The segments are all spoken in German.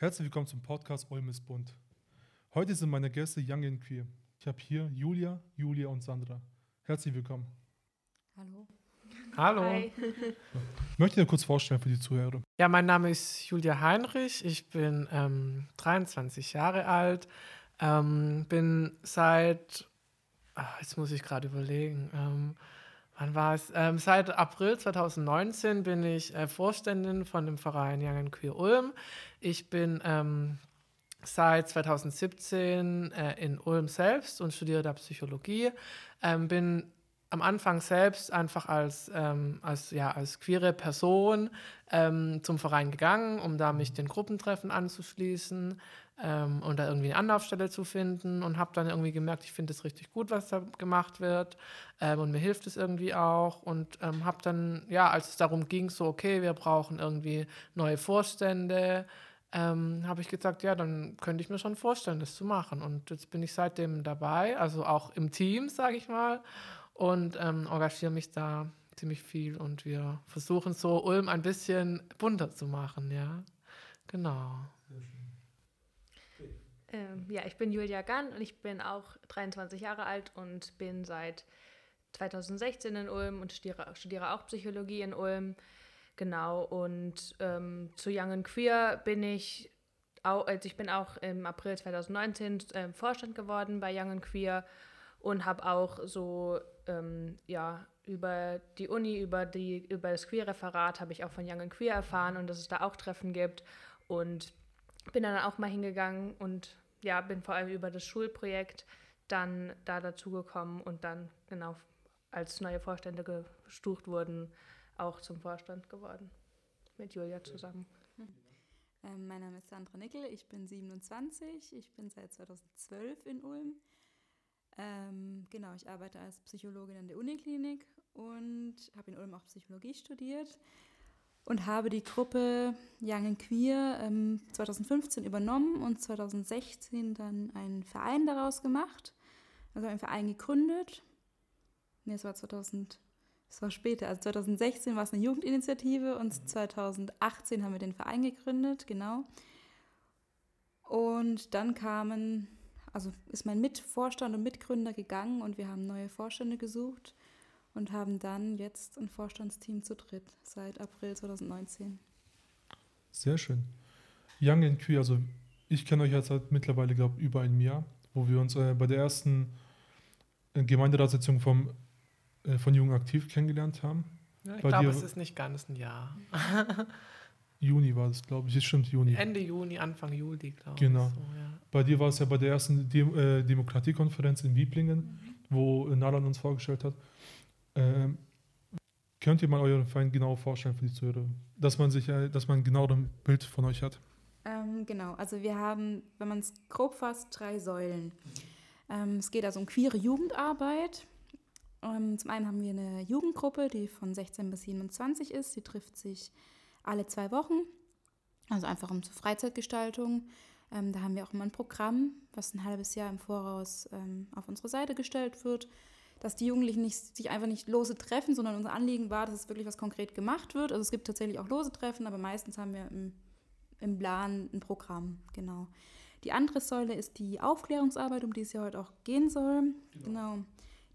Herzlich willkommen zum Podcast Ulm ist bunt. Heute sind meine Gäste Young and Queer. Ich habe hier Julia, Julia und Sandra. Herzlich willkommen. Hallo. Hallo. Hi. Möchtet ihr kurz vorstellen für die Zuhörer? Ja, mein Name ist Julia Heinrich. Ich bin ähm, 23 Jahre alt. Ähm, bin seit, ach, jetzt muss ich gerade überlegen, ähm, wann war es? Ähm, seit April 2019 bin ich äh, Vorständin von dem Verein Young and Queer Ulm. Ich bin ähm, seit 2017 äh, in Ulm selbst und studiere da Psychologie. Ähm, bin am Anfang selbst einfach als, ähm, als, ja, als queere Person ähm, zum Verein gegangen, um da mich den Gruppentreffen anzuschließen ähm, und da irgendwie eine Anlaufstelle zu finden und habe dann irgendwie gemerkt, ich finde es richtig gut, was da gemacht wird ähm, und mir hilft es irgendwie auch und ähm, habe dann, ja, als es darum ging, so, okay, wir brauchen irgendwie neue Vorstände, ähm, habe ich gesagt, ja, dann könnte ich mir schon vorstellen, das zu machen. Und jetzt bin ich seitdem dabei, also auch im Team, sage ich mal, und ähm, engagiere mich da ziemlich viel. Und wir versuchen so Ulm ein bisschen bunter zu machen, ja. Genau. Ähm, ja, ich bin Julia Gann und ich bin auch 23 Jahre alt und bin seit 2016 in Ulm und studiere, studiere auch Psychologie in Ulm. Genau, und ähm, zu Young and Queer bin ich auch, also ich bin auch im April 2019 ähm, Vorstand geworden bei Young and Queer und habe auch so ähm, ja über die Uni, über die über das Queer-Referat habe ich auch von Young and Queer erfahren und dass es da auch Treffen gibt und bin dann auch mal hingegangen und ja bin vor allem über das Schulprojekt dann da dazu gekommen und dann genau als neue Vorstände gestucht wurden auch zum Vorstand geworden mit Julia zusammen. Ähm, mein Name ist Sandra Nickel, ich bin 27, ich bin seit 2012 in Ulm. Ähm, genau, ich arbeite als Psychologin an der Uniklinik und habe in Ulm auch Psychologie studiert und habe die Gruppe Young and Queer ähm, 2015 übernommen und 2016 dann einen Verein daraus gemacht, also einen Verein gegründet. Nee, es war 2000, es war später, also 2016 war es eine Jugendinitiative und 2018 haben wir den Verein gegründet, genau. Und dann kamen, also ist mein Mitvorstand und Mitgründer gegangen und wir haben neue Vorstände gesucht und haben dann jetzt ein Vorstandsteam zu dritt seit April 2019. Sehr schön. Young and Queer, also ich kenne euch jetzt seit mittlerweile, glaube ich, über ein Jahr, wo wir uns äh, bei der ersten äh, Gemeinderatssitzung vom, äh, von Jugend Aktiv kennengelernt haben. Ja, ich Bei glaube, es ist nicht ganz ein Jahr. Juni war das, glaube ich. Es stimmt, Juni. Ende Juni, Anfang Juli, glaube Genau. ich. So, ja. Bei dir war es ja bei der ersten Dem äh, Demokratiekonferenz in Wieblingen, wo äh, Nalan uns vorgestellt hat. Ähm, könnt ihr mal euren Verein genau vorstellen für die Zuhörer? Dass man sich, äh, dass man genau ein Bild von euch hat. Ähm, genau, also wir haben, wenn man es grob fasst, drei Säulen. Ähm, es geht also um queere Jugendarbeit. Ähm, zum einen haben wir eine Jugendgruppe, die von 16 bis 27 ist. Die trifft sich alle zwei Wochen, also einfach um zur Freizeitgestaltung. Ähm, da haben wir auch immer ein Programm, was ein halbes Jahr im Voraus ähm, auf unsere Seite gestellt wird, dass die Jugendlichen nicht, sich einfach nicht lose treffen, sondern unser Anliegen war, dass es wirklich was konkret gemacht wird. Also es gibt tatsächlich auch lose Treffen, aber meistens haben wir im im Plan ein Programm, genau. Die andere Säule ist die Aufklärungsarbeit, um die es ja heute auch gehen soll. Genau.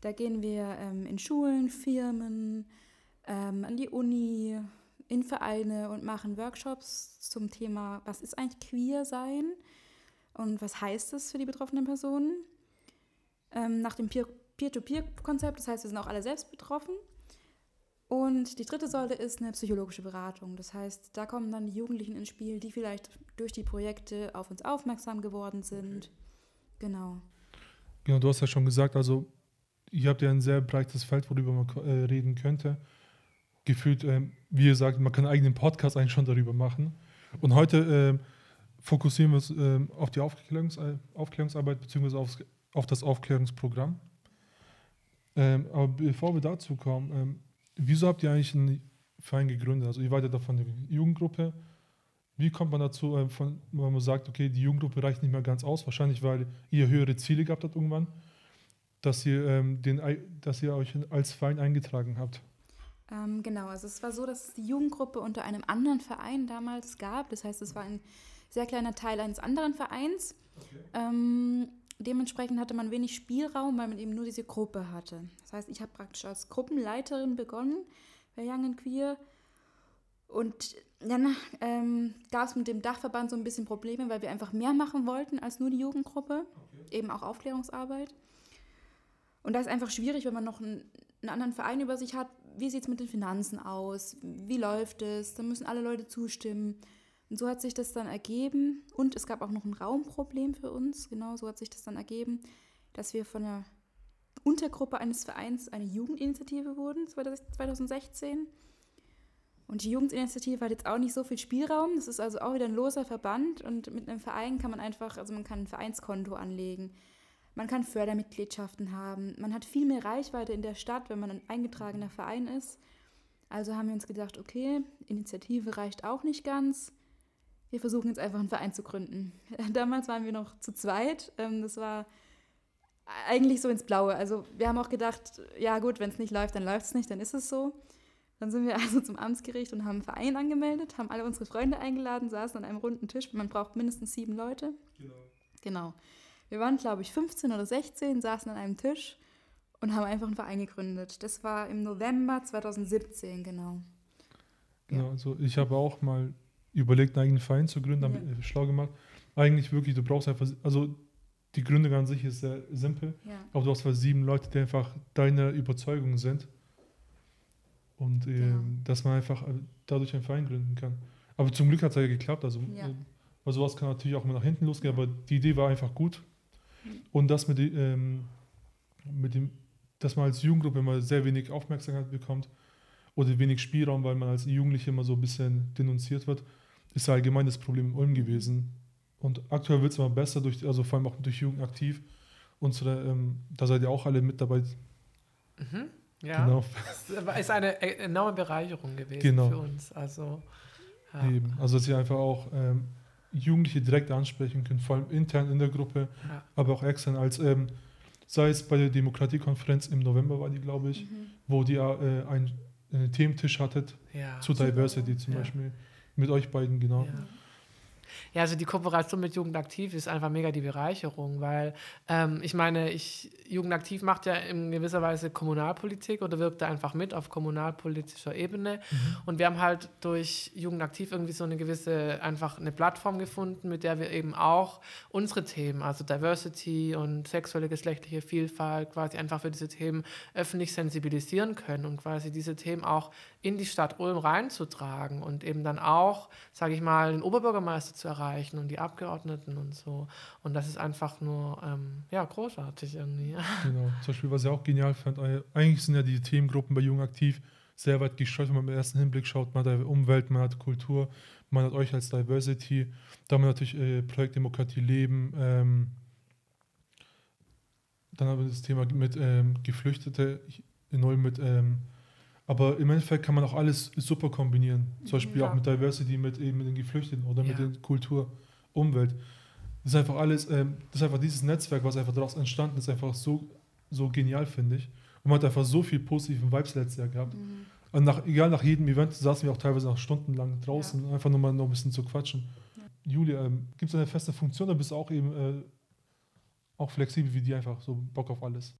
Da gehen wir ähm, in Schulen, Firmen, ähm, an die Uni, in Vereine und machen Workshops zum Thema, was ist eigentlich queer sein und was heißt das für die betroffenen Personen. Ähm, nach dem Peer- Peer-to-Peer-Konzept, das heißt, wir sind auch alle selbst betroffen. Und die dritte Säule ist eine psychologische Beratung. Das heißt, da kommen dann die Jugendlichen ins Spiel, die vielleicht durch die Projekte auf uns aufmerksam geworden sind. Genau. Genau, du hast ja schon gesagt, also ihr habt ja ein sehr breites Feld, worüber man äh, reden könnte. Gefühlt, ähm, wie ihr sagt, man kann einen eigenen Podcast eigentlich schon darüber machen. Und heute ähm, fokussieren wir uns ähm, auf die Aufklärungs äh, Aufklärungsarbeit bzw. Auf das Aufklärungsprogramm. Ähm, aber bevor wir dazu kommen, ähm, wieso habt ihr eigentlich einen Verein gegründet? Also ihr wart ja davon eine Jugendgruppe. Wie kommt man dazu, ähm, von, wenn man sagt, okay, die Jugendgruppe reicht nicht mehr ganz aus, wahrscheinlich weil ihr höhere Ziele gehabt habt irgendwann, dass ihr, ähm, den, dass ihr euch als Verein eingetragen habt? Ähm, genau, also es war so, dass es die Jugendgruppe unter einem anderen Verein damals gab. Das heißt, es war ein sehr kleiner Teil eines anderen Vereins. Ähm, dementsprechend hatte man wenig Spielraum, weil man eben nur diese Gruppe hatte. Das heißt, ich habe praktisch als Gruppenleiterin begonnen bei Young and Queer. Und dann ähm, gab es mit dem Dachverband so ein bisschen Probleme, weil wir einfach mehr machen wollten als nur die Jugendgruppe, okay. eben auch Aufklärungsarbeit. Und da ist einfach schwierig, wenn man noch einen, einen anderen Verein über sich hat. Wie sieht es mit den Finanzen aus? Wie läuft es? Da müssen alle Leute zustimmen. Und so hat sich das dann ergeben. Und es gab auch noch ein Raumproblem für uns. Genau so hat sich das dann ergeben, dass wir von der Untergruppe eines Vereins eine Jugendinitiative wurden, 2016. Und die Jugendinitiative hat jetzt auch nicht so viel Spielraum. Das ist also auch wieder ein loser Verband. Und mit einem Verein kann man einfach, also man kann ein Vereinskonto anlegen. Man kann Fördermitgliedschaften haben. Man hat viel mehr Reichweite in der Stadt, wenn man ein eingetragener Verein ist. Also haben wir uns gedacht, okay, Initiative reicht auch nicht ganz. Wir versuchen jetzt einfach einen Verein zu gründen. Damals waren wir noch zu zweit. Ähm, das war eigentlich so ins Blaue. Also wir haben auch gedacht, ja gut, wenn es nicht läuft, dann läuft es nicht, dann ist es so. Dann sind wir also zum Amtsgericht und haben einen Verein angemeldet, haben alle unsere Freunde eingeladen, saßen an einem runden Tisch. Man braucht mindestens sieben Leute. Genau. Genau. Wir waren, glaube ich, 15 oder 16, saßen an einem Tisch und haben einfach einen Verein gegründet. Das war im November 2017, genau. Genau, ja. also ich habe auch mal überlegt, einen eigenen Verein zu gründen, ja. schlau gemacht. Eigentlich wirklich, du brauchst einfach, also die Gründung an sich ist sehr simpel, ja. aber du hast halt sieben Leute, die einfach deine Überzeugung sind. Und äh, ja. dass man einfach äh, dadurch einen Verein gründen kann. Aber zum Glück hat es ja geklappt. Also, ja. Äh, weil sowas kann natürlich auch mal nach hinten losgehen, aber die Idee war einfach gut. Und das mit, ähm, mit dem, dass man als Jugendgruppe immer sehr wenig Aufmerksamkeit bekommt oder wenig Spielraum, weil man als Jugendliche immer so ein bisschen denunziert wird, ist allgemein das Problem in Ulm gewesen. Und aktuell wird es immer besser, durch, also vor allem auch durch Jugend aktiv. Und ähm, da seid ihr auch alle mit dabei. Mhm. Ja, genau. das ist eine e-, enorme Bereicherung gewesen genau. für uns. Also, ja. Eben. also dass ihr einfach auch ähm, Jugendliche direkt ansprechen können, vor allem intern in der Gruppe, ja. aber auch extern, als ähm, sei es bei der Demokratiekonferenz im November war die, glaube ich, mhm. wo die äh, einen, einen Thementisch hattet ja. zu Diversity zum Beispiel. Mit euch beiden, genau. Ja, also die Kooperation mit Jugendaktiv ist einfach mega die Bereicherung, weil ähm, ich meine, ich, Jugendaktiv macht ja in gewisser Weise Kommunalpolitik oder wirkt da einfach mit auf kommunalpolitischer Ebene. Mhm. Und wir haben halt durch Jugendaktiv irgendwie so eine gewisse, einfach eine Plattform gefunden, mit der wir eben auch unsere Themen, also Diversity und sexuelle geschlechtliche Vielfalt, quasi einfach für diese Themen öffentlich sensibilisieren können und quasi diese Themen auch in die Stadt Ulm reinzutragen und eben dann auch, sage ich mal, den Oberbürgermeister zu erreichen und die Abgeordneten und so. Und das ist einfach nur, ähm, ja, großartig irgendwie. Genau, zum Beispiel, was ich auch genial fand, äh, eigentlich sind ja die Themengruppen bei Jung aktiv sehr weit gestreut, wenn man im ersten Hinblick schaut, man hat Umwelt, man hat Kultur, man hat euch als Diversity, haben wir natürlich äh, Projekt Demokratie leben, ähm, dann haben wir das Thema mit ähm, Geflüchtete in Ulm mit ähm, aber im Endeffekt kann man auch alles super kombinieren. Zum Beispiel ja. auch mit Diversity, mit eben mit den Geflüchteten oder ja. mit der Kultur, Umwelt. Das ist einfach alles, ähm, das ist einfach dieses Netzwerk, was einfach daraus entstanden ist, einfach so, so genial, finde ich. Und man hat einfach so viel positiven Vibes letztes Jahr gehabt. Mhm. Und nach, egal nach jedem Event saßen wir auch teilweise noch stundenlang draußen, ja. einfach nur mal noch ein bisschen zu quatschen. Julia, ähm, gibt es eine feste Funktion oder bist du auch eben äh, auch flexibel wie die einfach, so Bock auf alles?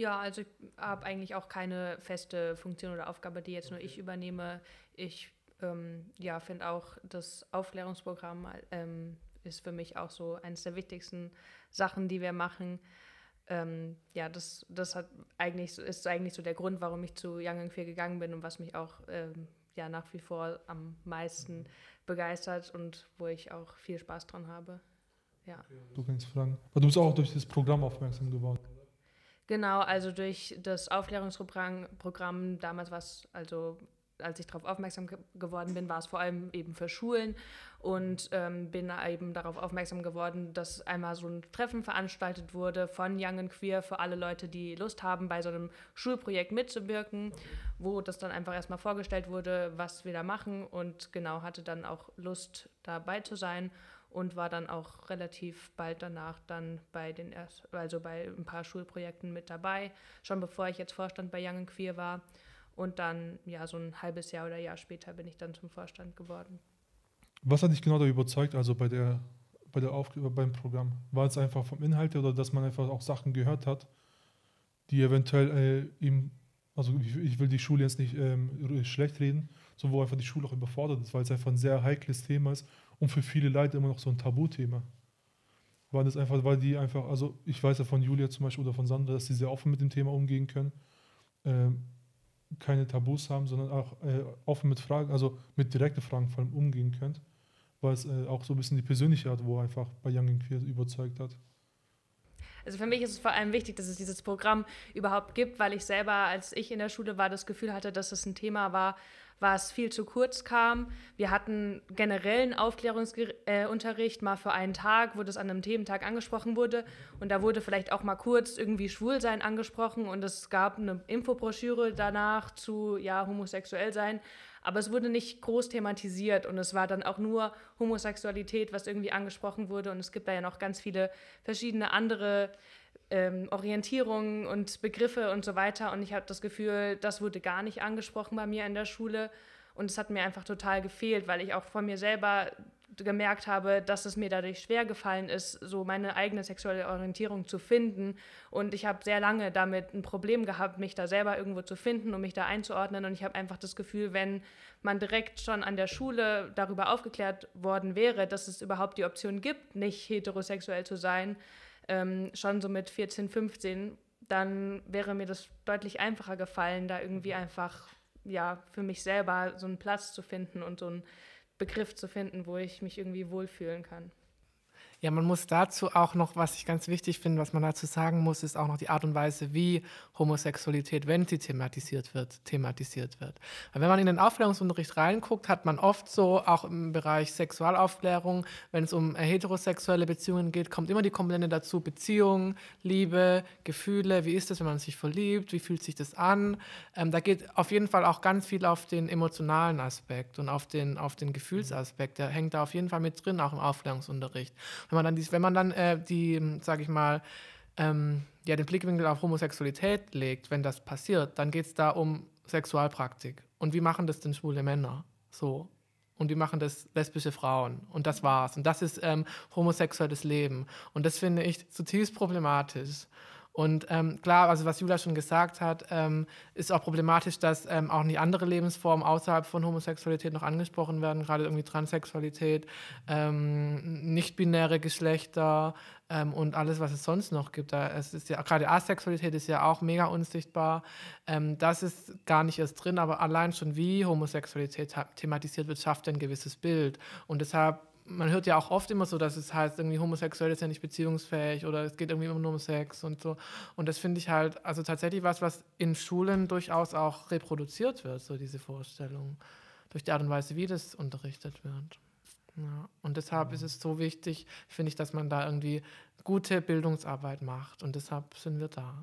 Ja, also ich habe eigentlich auch keine feste Funktion oder Aufgabe, die jetzt nur ich übernehme. Ich ähm, ja, finde auch, das Aufklärungsprogramm ähm, ist für mich auch so eines der wichtigsten Sachen, die wir machen. Ähm, ja, das, das hat eigentlich, ist eigentlich so der Grund, warum ich zu Young and Queer gegangen bin und was mich auch ähm, ja, nach wie vor am meisten begeistert und wo ich auch viel Spaß dran habe. Ja. Du kannst fragen. Aber du bist auch durch das Programm aufmerksam geworden. Genau, also durch das Aufklärungsprogramm damals was, also als ich darauf aufmerksam ge geworden bin, war es vor allem eben für Schulen und ähm, bin eben darauf aufmerksam geworden, dass einmal so ein Treffen veranstaltet wurde von Young and Queer für alle Leute, die Lust haben, bei so einem Schulprojekt mitzuwirken, wo das dann einfach erstmal vorgestellt wurde, was wir da machen und genau hatte dann auch Lust dabei zu sein und war dann auch relativ bald danach dann bei den erst, also bei ein paar Schulprojekten mit dabei, schon bevor ich jetzt Vorstand bei Young and Queer war. Und dann, ja, so ein halbes Jahr oder Jahr später bin ich dann zum Vorstand geworden. Was hat dich genau da überzeugt, also bei der, bei der Auf beim Programm? War es einfach vom Inhalt oder dass man einfach auch Sachen gehört hat, die eventuell äh, ihm, also ich, ich will die Schule jetzt nicht ähm, schlecht reden, so wo einfach die Schule auch überfordert ist, weil es einfach ein sehr heikles Thema ist und für viele Leute immer noch so ein Tabuthema. War das einfach, weil die einfach, also ich weiß ja von Julia zum Beispiel oder von Sandra, dass sie sehr offen mit dem Thema umgehen können, ähm, keine Tabus haben, sondern auch äh, offen mit Fragen, also mit direkten Fragen vor allem umgehen könnt, weil es äh, auch so ein bisschen die persönliche Art, wo einfach bei Young and Queer überzeugt hat. Also für mich ist es vor allem wichtig, dass es dieses Programm überhaupt gibt, weil ich selber, als ich in der Schule war, das Gefühl hatte, dass es ein Thema war, was viel zu kurz kam. Wir hatten generellen Aufklärungsunterricht, äh, mal für einen Tag, wo das an einem Thementag angesprochen wurde. Und da wurde vielleicht auch mal kurz irgendwie Schwulsein angesprochen und es gab eine Infobroschüre danach zu ja, homosexuell sein. Aber es wurde nicht groß thematisiert und es war dann auch nur Homosexualität, was irgendwie angesprochen wurde. Und es gibt da ja noch ganz viele verschiedene andere ähm, Orientierungen und Begriffe und so weiter. Und ich habe das Gefühl, das wurde gar nicht angesprochen bei mir in der Schule. Und es hat mir einfach total gefehlt, weil ich auch von mir selber gemerkt habe, dass es mir dadurch schwer gefallen ist, so meine eigene sexuelle Orientierung zu finden. Und ich habe sehr lange damit ein Problem gehabt, mich da selber irgendwo zu finden und mich da einzuordnen. Und ich habe einfach das Gefühl, wenn man direkt schon an der Schule darüber aufgeklärt worden wäre, dass es überhaupt die Option gibt, nicht heterosexuell zu sein, ähm, schon so mit 14, 15, dann wäre mir das deutlich einfacher gefallen, da irgendwie einfach ja für mich selber so einen Platz zu finden und so einen Begriff zu finden, wo ich mich irgendwie wohlfühlen kann. Ja, man muss dazu auch noch, was ich ganz wichtig finde, was man dazu sagen muss, ist auch noch die Art und Weise, wie Homosexualität, wenn sie thematisiert wird, thematisiert wird. Weil wenn man in den Aufklärungsunterricht reinguckt, hat man oft so, auch im Bereich Sexualaufklärung, wenn es um heterosexuelle Beziehungen geht, kommt immer die Komponente dazu, Beziehung, Liebe, Gefühle, wie ist es, wenn man sich verliebt, wie fühlt sich das an. Ähm, da geht auf jeden Fall auch ganz viel auf den emotionalen Aspekt und auf den, auf den Gefühlsaspekt. Der hängt da auf jeden Fall mit drin, auch im Aufklärungsunterricht. Wenn man dann, die, wenn man dann äh, die, sage ich mal, ähm, ja, den Blickwinkel auf Homosexualität legt, wenn das passiert, dann geht es da um Sexualpraktik. Und wie machen das denn schwule Männer? So. Und wie machen das lesbische Frauen? Und das war's. Und das ist ähm, homosexuelles Leben. Und das finde ich zutiefst problematisch. Und ähm, klar, also was Julia schon gesagt hat, ähm, ist auch problematisch, dass ähm, auch nicht andere Lebensformen außerhalb von Homosexualität noch angesprochen werden, gerade irgendwie Transsexualität, ähm, nicht-binäre Geschlechter ähm, und alles, was es sonst noch gibt. Da, es ist ja, gerade Asexualität ist ja auch mega unsichtbar. Ähm, das ist gar nicht erst drin, aber allein schon wie Homosexualität thematisiert wird, schafft ein gewisses Bild. Und deshalb man hört ja auch oft immer so, dass es heißt, irgendwie homosexuell ist ja nicht beziehungsfähig oder es geht irgendwie immer nur um Sex und so. Und das finde ich halt, also tatsächlich was, was in Schulen durchaus auch reproduziert wird, so diese Vorstellung, durch die Art und Weise, wie das unterrichtet wird. Ja. Und deshalb ja. ist es so wichtig, finde ich, dass man da irgendwie gute Bildungsarbeit macht. Und deshalb sind wir da.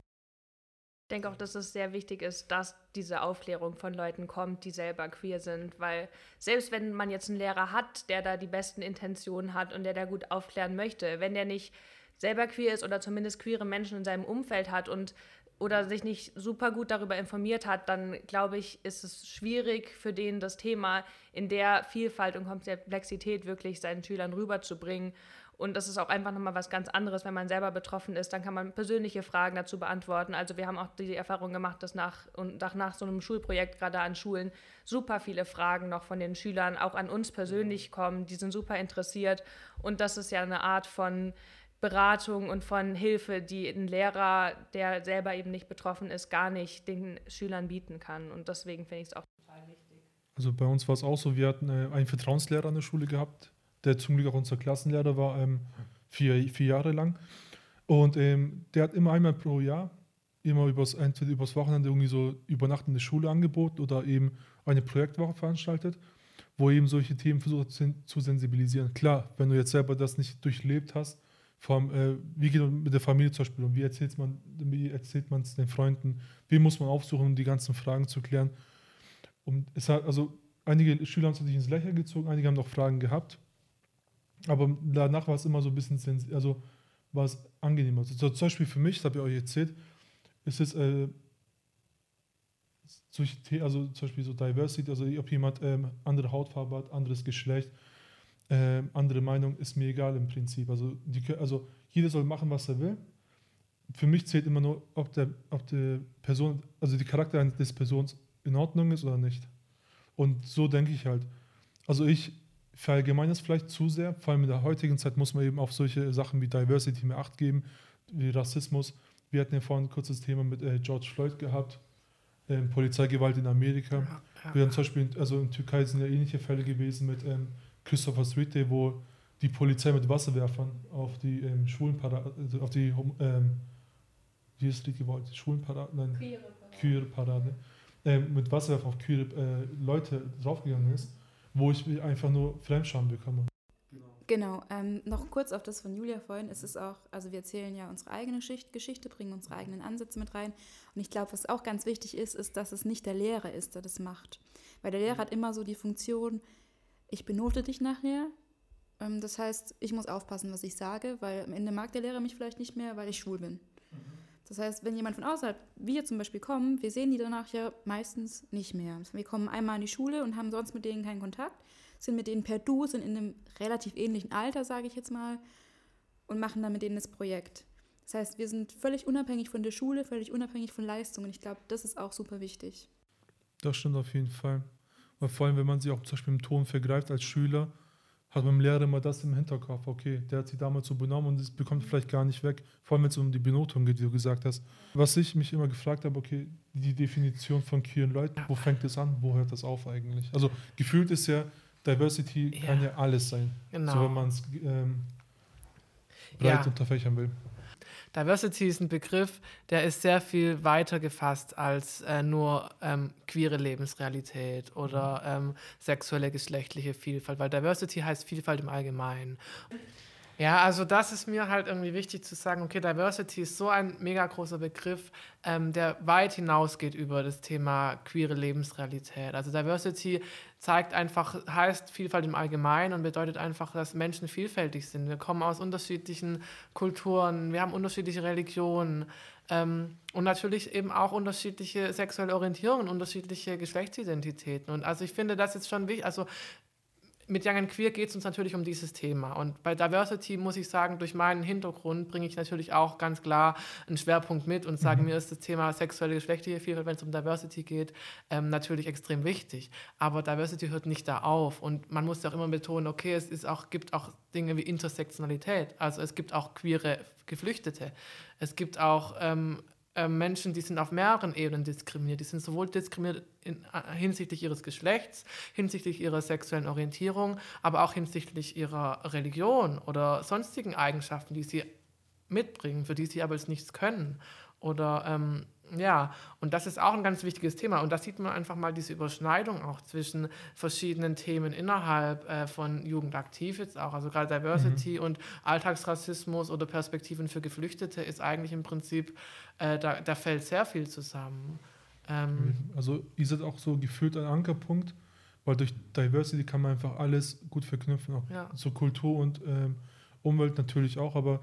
Ich denke auch, dass es sehr wichtig ist, dass diese Aufklärung von Leuten kommt, die selber queer sind, weil selbst wenn man jetzt einen Lehrer hat, der da die besten Intentionen hat und der da gut aufklären möchte, wenn der nicht selber queer ist oder zumindest queere Menschen in seinem Umfeld hat und oder sich nicht super gut darüber informiert hat, dann glaube ich, ist es schwierig für den das Thema in der Vielfalt und Komplexität wirklich seinen Schülern rüberzubringen und das ist auch einfach nochmal was ganz anderes, wenn man selber betroffen ist. Dann kann man persönliche Fragen dazu beantworten. Also wir haben auch die Erfahrung gemacht, dass nach, und nach, nach so einem Schulprojekt, gerade an Schulen, super viele Fragen noch von den Schülern auch an uns persönlich kommen. Die sind super interessiert. Und das ist ja eine Art von Beratung und von Hilfe, die ein Lehrer, der selber eben nicht betroffen ist, gar nicht den Schülern bieten kann. Und deswegen finde ich es auch total wichtig. Also bei uns war es auch so, wir hatten äh, einen Vertrauenslehrer an der Schule gehabt, der zum Glück auch unser Klassenlehrer war, ähm, vier, vier Jahre lang. Und ähm, der hat immer einmal pro Jahr, immer übers, entweder übers Wochenende irgendwie so Übernachten in der Schule angeboten oder eben eine Projektwoche veranstaltet, wo eben solche Themen versucht zu sensibilisieren. Klar, wenn du jetzt selber das nicht durchlebt hast, allem, äh, wie geht man mit der Familie zum Beispiel um, wie erzählt man wie erzählt man es den Freunden, wie muss man aufsuchen, um die ganzen Fragen zu klären. Und es hat, also einige Schüler haben sich ins Lächeln gezogen, einige haben noch Fragen gehabt. Aber danach war es immer so ein bisschen, also war es angenehmer. Also zum Beispiel für mich, das habe ich euch erzählt, ist es äh, also zum Beispiel so Diversity, also ob jemand ähm, andere Hautfarbe hat, anderes Geschlecht, äh, andere Meinung ist mir egal im Prinzip. Also, die, also jeder soll machen, was er will. Für mich zählt immer nur, ob der, ob die Person, also die Charakter des Persons in Ordnung ist oder nicht. Und so denke ich halt. Also ich verallgemeine es vielleicht zu sehr, vor allem in der heutigen Zeit muss man eben auf solche Sachen wie Diversity mehr Acht geben, wie Rassismus. Wir hatten ja vorhin ein kurzes Thema mit äh, George Floyd gehabt, äh, Polizeigewalt in Amerika. Ja, ja. Wir haben zum Beispiel, also in Türkei sind ja ähnliche Fälle gewesen mit ähm, Christopher Street Day, wo die Polizei mit Wasserwerfern auf die ähm, Schwulenparade, also auf die, ähm, wie ist die gewollt? Schwulenparade? Nein, Queere Parade. Ähm, mit Wasserwerfern auf queere äh, Leute draufgegangen ist, wo ich einfach nur Fremdscham bekomme. Genau, ähm, noch kurz auf das von Julia vorhin. Es ist auch, also wir erzählen ja unsere eigene Schicht, Geschichte, bringen unsere eigenen Ansätze mit rein. Und ich glaube, was auch ganz wichtig ist, ist, dass es nicht der Lehrer ist, der das macht. Weil der Lehrer hat immer so die Funktion, ich benote dich nachher. Ähm, das heißt, ich muss aufpassen, was ich sage, weil am Ende mag der Lehrer mich vielleicht nicht mehr, weil ich schwul bin. Das heißt, wenn jemand von außerhalb, wir zum Beispiel kommen, wir sehen die danach ja meistens nicht mehr. Wir kommen einmal in die Schule und haben sonst mit denen keinen Kontakt, sind mit denen per Du, sind in einem relativ ähnlichen Alter, sage ich jetzt mal, und machen dann mit denen das Projekt. Das heißt, wir sind völlig unabhängig von der Schule, völlig unabhängig von Leistungen. Ich glaube, das ist auch super wichtig. Das stimmt auf jeden Fall. Weil vor allem, wenn man sich auch zum Beispiel im Ton vergreift als Schüler, hat man im Lehrer immer das im Hinterkopf. Okay, der hat sich damals so benommen und es bekommt vielleicht gar nicht weg. Vor allem, wenn es um die Benotung geht, wie du gesagt hast. Was ich mich immer gefragt habe, okay, die Definition von queeren Leuten, wo fängt es an, wo hört das auf eigentlich? Also gefühlt ist ja, Diversity ja. kann ja alles sein. Genau. So wenn man es ähm, breit ja. unterfächern will. Diversity ist ein Begriff, der ist sehr viel weiter gefasst als äh, nur ähm, queere Lebensrealität oder mhm. ähm, sexuelle geschlechtliche Vielfalt, weil Diversity heißt Vielfalt im Allgemeinen. Ja, also das ist mir halt irgendwie wichtig zu sagen, okay, Diversity ist so ein mega großer Begriff, ähm, der weit hinausgeht über das Thema queere Lebensrealität. Also Diversity zeigt einfach, heißt Vielfalt im Allgemeinen und bedeutet einfach, dass Menschen vielfältig sind. Wir kommen aus unterschiedlichen Kulturen, wir haben unterschiedliche Religionen ähm, und natürlich eben auch unterschiedliche sexuelle Orientierungen, unterschiedliche Geschlechtsidentitäten. Und also ich finde, das ist schon wichtig, also mit Young and Queer geht es uns natürlich um dieses Thema. Und bei Diversity muss ich sagen, durch meinen Hintergrund bringe ich natürlich auch ganz klar einen Schwerpunkt mit und sage, mhm. mir ist das Thema sexuelle geschlechtliche Vielfalt, wenn es um Diversity geht, ähm, natürlich extrem wichtig. Aber Diversity hört nicht da auf. Und man muss ja auch immer betonen, okay, es ist auch, gibt auch Dinge wie Intersektionalität. Also es gibt auch queere Geflüchtete. Es gibt auch ähm, äh, Menschen, die sind auf mehreren Ebenen diskriminiert. Die sind sowohl diskriminiert in, äh, hinsichtlich ihres Geschlechts, hinsichtlich ihrer sexuellen Orientierung, aber auch hinsichtlich ihrer Religion oder sonstigen Eigenschaften, die sie mitbringen, für die sie aber jetzt nichts können. Oder ähm, ja, und das ist auch ein ganz wichtiges Thema. Und da sieht man einfach mal diese Überschneidung auch zwischen verschiedenen Themen innerhalb äh, von Jugendaktiv jetzt auch. Also gerade Diversity mhm. und Alltagsrassismus oder Perspektiven für Geflüchtete ist eigentlich im Prinzip, äh, da, da fällt sehr viel zusammen. Ähm, mhm. also ihr seid auch so gefühlt ein Ankerpunkt, weil durch Diversity kann man einfach alles gut verknüpfen, auch ja. so Kultur und ähm, Umwelt natürlich auch, aber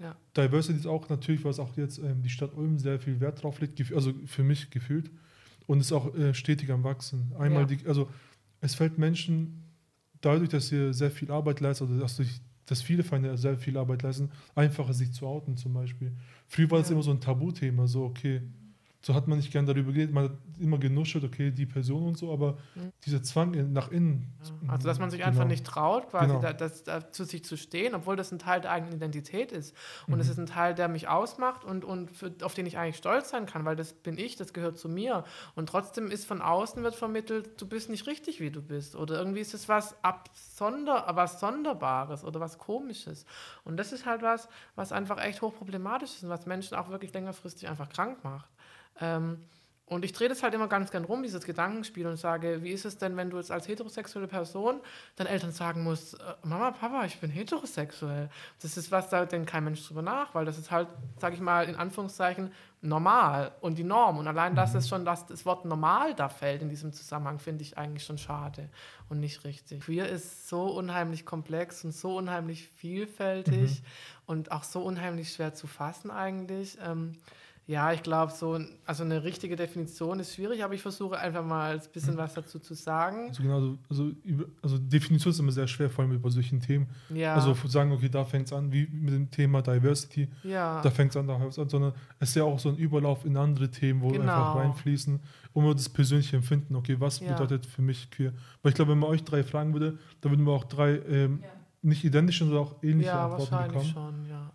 ja. Diversity ist auch natürlich, was auch jetzt ähm, die Stadt Ulm sehr viel Wert drauf legt, also für mich gefühlt. Und ist auch äh, stetig am Wachsen. Einmal ja. die, also es fällt Menschen dadurch, dass sie sehr viel Arbeit leisten, oder dass, durch, dass viele Feinde sehr viel Arbeit leisten, einfacher sich zu outen zum Beispiel. Früher war ja. das immer so ein Tabuthema, so okay, so hat man nicht gern darüber geredet, man hat immer genuschelt, okay, die Person und so, aber mhm. dieser Zwang nach innen. Ja, also, dass man sich genau. einfach nicht traut, quasi genau. da, das, da, zu sich zu stehen, obwohl das ein Teil der eigenen Identität ist. Und es mhm. ist ein Teil, der mich ausmacht und, und für, auf den ich eigentlich stolz sein kann, weil das bin ich, das gehört zu mir. Und trotzdem ist von außen wird vermittelt, du bist nicht richtig, wie du bist. Oder irgendwie ist es was Absonder, was Sonderbares oder was Komisches. Und das ist halt was, was einfach echt hochproblematisch ist und was Menschen auch wirklich längerfristig einfach krank macht. Ähm, und ich drehe das halt immer ganz gern rum, dieses Gedankenspiel, und sage, wie ist es denn, wenn du jetzt als heterosexuelle Person deinen Eltern sagen musst, äh, Mama, Papa, ich bin heterosexuell. Das ist was, da denkt kein Mensch drüber nach, weil das ist halt, sage ich mal, in Anführungszeichen normal und die Norm. Und allein das ist schon, dass das Wort normal da fällt in diesem Zusammenhang, finde ich eigentlich schon schade und nicht richtig. Queer ist so unheimlich komplex und so unheimlich vielfältig mhm. und auch so unheimlich schwer zu fassen eigentlich. Ähm, Ja, ich glaube, so also eine richtige Definition ist schwierig, aber ich versuche einfach mal ein bisschen was dazu zu sagen. Also genau, also, also, Definition ist immer sehr schwer, vor allem über solchen Themen. Ja. Also sagen, okay, da fängt es an, wie mit dem Thema Diversity, ja. da fängt es an, da hört es an, sondern es ist ja auch so ein Überlauf in andere Themen, wo Genau. einfach reinfließen, um wir das persönliche Empfinden, okay, was Ja. bedeutet für mich queer? Weil ich glaube, wenn man euch drei fragen würde, da würden wir auch drei ähm, nicht identische, sondern auch ähnliche ja, Antworten wahrscheinlich bekommen. schon, ja.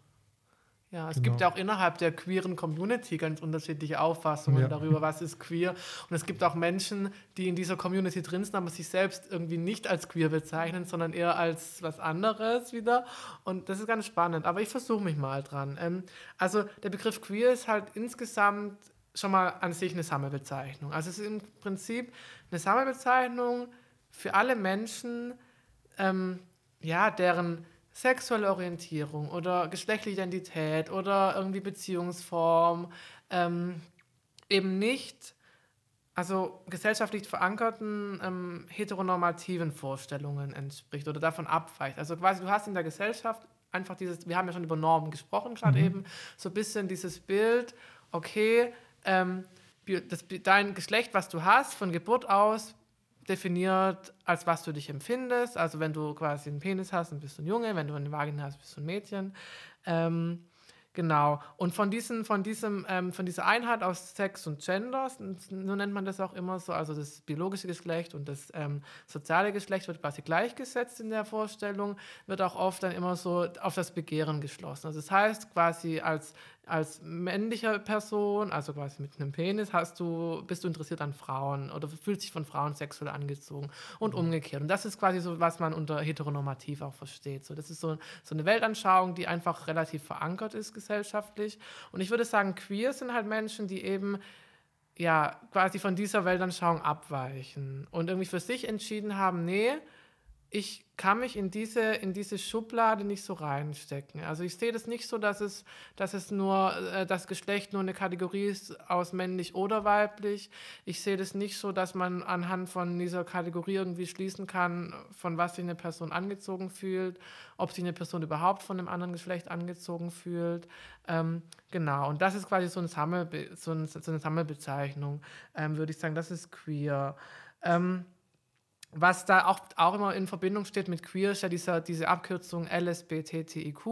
Ja, es Genau. gibt ja auch innerhalb der queeren Community ganz unterschiedliche Auffassungen Ja. darüber, was ist queer. Und es gibt auch Menschen, die in dieser Community drin sind, aber sich selbst irgendwie nicht als queer bezeichnen, sondern eher als was anderes wieder. Und das ist ganz spannend. Aber ich versuche mich mal dran. Ähm, also der Begriff queer ist halt insgesamt schon mal an sich eine Sammelbezeichnung. Also es ist im Prinzip eine Sammelbezeichnung für alle Menschen, ähm, ja, deren sexuelle Orientierung oder geschlechtliche Identität oder irgendwie Beziehungsform ähm, eben nicht, also gesellschaftlich verankerten ähm, heteronormativen Vorstellungen entspricht oder davon abweicht. Also quasi du hast in der Gesellschaft einfach dieses, wir haben ja schon über Normen gesprochen gerade eben, so ein bisschen dieses Bild, okay, ähm, das, dein Geschlecht, was du hast, von Geburt aus definiert, als was du dich empfindest. Also wenn du quasi einen Penis hast, dann bist du ein Junge, wenn du eine Vagina hast, bist du ein Mädchen. Ähm, genau. Und von, diesen, von, diesem, ähm, von dieser Einheit aus Sex und Gender, so nennt man das auch immer so, also das biologische Geschlecht und das ähm, soziale Geschlecht wird quasi gleichgesetzt in der Vorstellung, wird auch oft dann immer so auf das Begehren geschlossen. Also das heißt quasi als als männliche Person, also quasi mit einem Penis, hast du, bist du interessiert an Frauen oder fühlst dich von Frauen sexuell angezogen und umgekehrt. Und das ist quasi so, was man unter heteronormativ auch versteht. So, das ist so, so eine Weltanschauung, die einfach relativ verankert ist gesellschaftlich. Und ich würde sagen, queer sind halt Menschen, die eben ja quasi von dieser Weltanschauung abweichen und irgendwie für sich entschieden haben, nee, ich kann mich in diese, in diese Schublade nicht so reinstecken. Also ich sehe das nicht so, dass es, dass es nur, äh, das Geschlecht nur eine Kategorie ist aus männlich oder weiblich. Ich sehe das nicht so, dass man anhand von dieser Kategorie irgendwie schließen kann, von was sich eine Person angezogen fühlt, ob sich eine Person überhaupt von einem anderen Geschlecht angezogen fühlt. Ähm, genau, und das ist quasi so, ein Sammelbe so, ein, so eine Sammelbezeichnung, ähm, würde ich sagen, das ist queer. Ähm, was da auch, auch immer in Verbindung steht mit queer, ist ja dieser, diese Abkürzung LSBTTIQ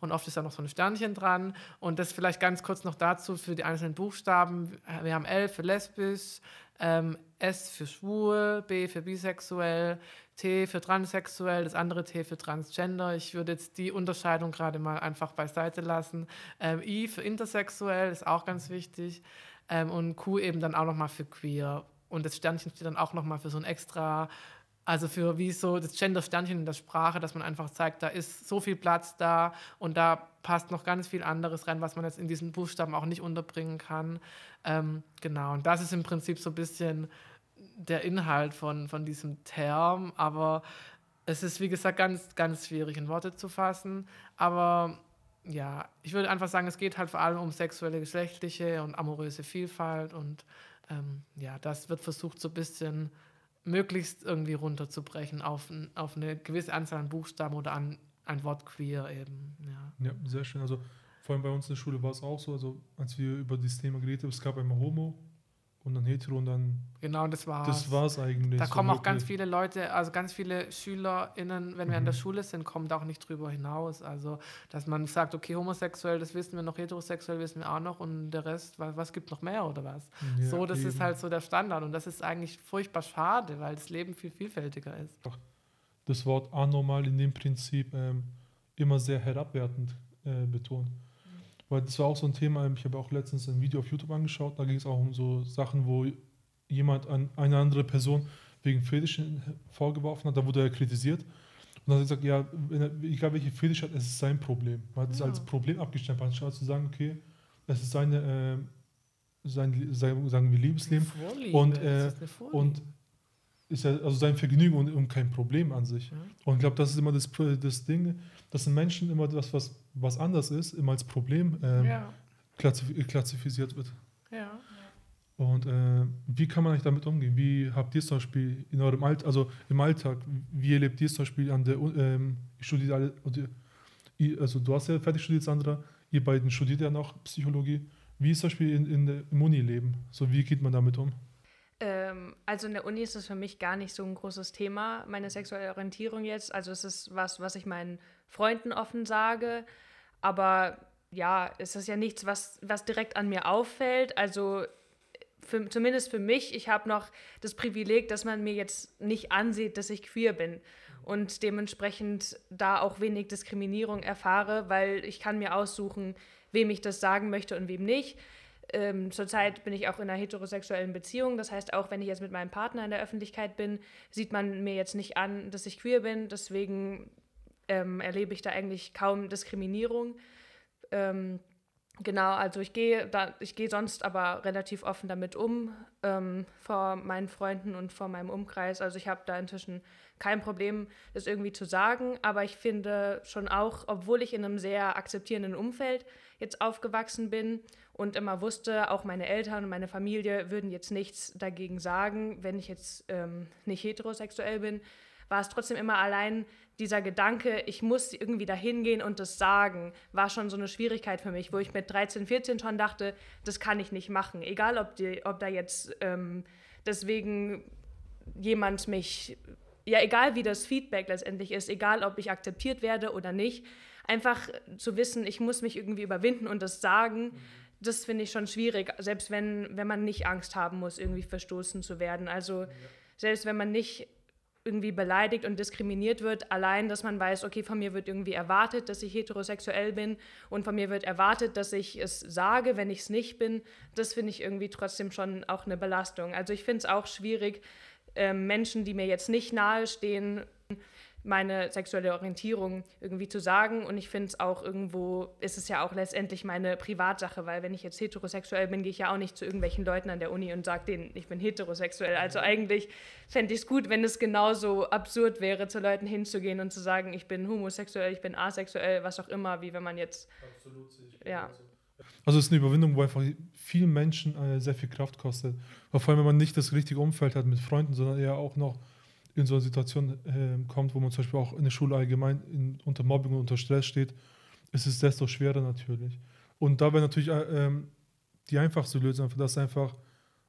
und oft ist da noch so ein Sternchen dran. Und das vielleicht ganz kurz noch dazu für die einzelnen Buchstaben. Wir haben L für lesbisch, ähm, S für schwul, B für bisexuell, T für transsexuell, das andere T für transgender. Ich würde jetzt die Unterscheidung gerade mal einfach beiseite lassen. Ähm, I für intersexuell ist auch ganz wichtig. Ähm, und Q eben dann auch nochmal für queer. Und das Sternchen steht dann auch nochmal für so ein extra, also für wie so das Gender-Sternchen in der Sprache, dass man einfach zeigt, da ist so viel Platz da und da passt noch ganz viel anderes rein, was man jetzt in diesen Buchstaben auch nicht unterbringen kann. Ähm, genau, und das ist im Prinzip so ein bisschen der Inhalt von, von diesem Term, aber es ist, wie gesagt, ganz, ganz schwierig in Worte zu fassen. Aber ja, ich würde einfach sagen, es geht halt vor allem um sexuelle, geschlechtliche und amoröse Vielfalt und ähm, ja, das wird versucht, so ein bisschen möglichst irgendwie runterzubrechen auf, auf eine gewisse Anzahl an Buchstaben oder an ein Wort queer eben. Ja. Ja, sehr schön. Also vor allem bei uns in der Schule war es auch so, also als wir über dieses Thema geredet haben, es gab einmal Homo und dann Hetero und dann, Genau, das war's. das war es eigentlich. Da kommen auch ganz viele Leute, also ganz viele SchülerInnen, wenn wir an Mhm. der Schule sind, kommen da auch nicht drüber hinaus. Also, dass man sagt, okay, homosexuell, das wissen wir noch, heterosexuell wissen wir auch noch und der Rest, was, was gibt noch mehr oder was? Ja, so, das ist eben. halt so der Standard und das ist eigentlich furchtbar schade, weil das Leben viel vielfältiger ist. das Wort anormal in dem Prinzip ähm, immer sehr herabwertend äh, betont. Weil das war auch so ein Thema, ich habe auch letztens ein Video auf YouTube angeschaut, da ging es auch um so Sachen, wo jemand an eine andere Person wegen Fetischen vorgeworfen hat, da wurde er kritisiert. Und dann hat er gesagt, ja, er, egal welche Fetisch hat, es ist sein Problem. Man hat es Ja. als Problem abgestempelt, anstatt zu sagen, okay, es ist seine, ähm, sein, sein, sagen wir, Liebesleben Vorliebe, Und, äh, und ist ja also sein Vergnügen und, und kein Problem an sich. Ja. Und ich glaube, das ist immer das, das Ding, dass Menschen immer das, was, was anders ist, immer als Problem ähm, ja, klassif klassifiziert wird. ja. Und äh, wie kann man eigentlich damit umgehen? Wie habt ihr es zum Beispiel in eurem Alltag, also im Alltag, wie erlebt ihr es zum Beispiel an der, ähm, ihr studiert alle, also du hast ja fertig studiert, Sandra, ihr beiden studiert ja noch Psychologie. Wie ist zum Beispiel in, in der, im Unileben? So, wie geht man damit um? Ähm, also in der Uni ist es für mich gar nicht so ein großes Thema, meine sexuelle Orientierung jetzt. Also es ist was, was ich meinen Freunden offen sage. Aber ja, es ist ja nichts, was, was direkt an mir auffällt. Also für, zumindest für mich, ich habe noch das Privileg, dass man mir jetzt nicht ansieht, dass ich queer bin und dementsprechend da auch wenig Diskriminierung erfahre, weil ich kann mir aussuchen, wem ich das sagen möchte und wem nicht. Ähm, zurzeit bin ich auch in einer heterosexuellen Beziehung. Das heißt, auch wenn ich jetzt mit meinem Partner in der Öffentlichkeit bin, sieht man mir jetzt nicht an, dass ich queer bin. Deswegen ähm, erlebe ich da eigentlich kaum Diskriminierung. Ähm, genau, also ich gehe da, ich gehe sonst aber relativ offen damit um, ähm, vor meinen Freunden und vor meinem Umkreis. Also ich habe da inzwischen kein Problem, das irgendwie zu sagen. Aber ich finde schon auch, obwohl ich in einem sehr akzeptierenden Umfeld jetzt aufgewachsen bin und immer wusste, auch meine Eltern und meine Familie würden jetzt nichts dagegen sagen, wenn ich jetzt ähm, nicht heterosexuell bin, war es trotzdem immer allein dieser Gedanke, ich muss irgendwie dahin gehen und das sagen, war schon so eine Schwierigkeit für mich, wo ich mit 13, 14 schon dachte, das kann ich nicht machen. Egal, ob, die, ob da jetzt ähm, deswegen jemand mich, ja, egal wie das Feedback letztendlich ist, egal ob ich akzeptiert werde oder nicht, einfach zu wissen, ich muss mich irgendwie überwinden und das sagen, mhm. Das finde ich schon schwierig, selbst wenn, wenn man nicht Angst haben muss, irgendwie verstoßen zu werden. Also selbst wenn man nicht irgendwie beleidigt und diskriminiert wird, allein, dass man weiß, okay, von mir wird irgendwie erwartet, dass ich heterosexuell bin und von mir wird erwartet, dass ich es sage, wenn ich es nicht bin, das finde ich irgendwie trotzdem schon auch eine Belastung. Also ich finde es auch schwierig, äh, Menschen, die mir jetzt nicht nahestehen, meine sexuelle Orientierung irgendwie zu sagen. Und ich finde es auch irgendwo, ist es ja auch letztendlich meine Privatsache, weil wenn ich jetzt heterosexuell bin, gehe ich ja auch nicht zu irgendwelchen Leuten an der Uni und sage denen, ich bin heterosexuell. Also eigentlich fände ich es gut, wenn es genauso absurd wäre, zu Leuten hinzugehen und zu sagen, ich bin homosexuell, ich bin asexuell, was auch immer, wie wenn man jetzt. Absolut, ja. Also es ist eine Überwindung, wo einfach vielen Menschen äh, sehr viel Kraft kostet. vor allem, wenn man nicht das richtige Umfeld hat mit Freunden, sondern eher auch noch in so eine Situation äh, kommt, wo man zum Beispiel auch in der Schule allgemein in, unter Mobbing und unter Stress steht, ist es desto schwerer natürlich. Und da wäre natürlich äh, ähm, die einfachste Lösung, dass einfach,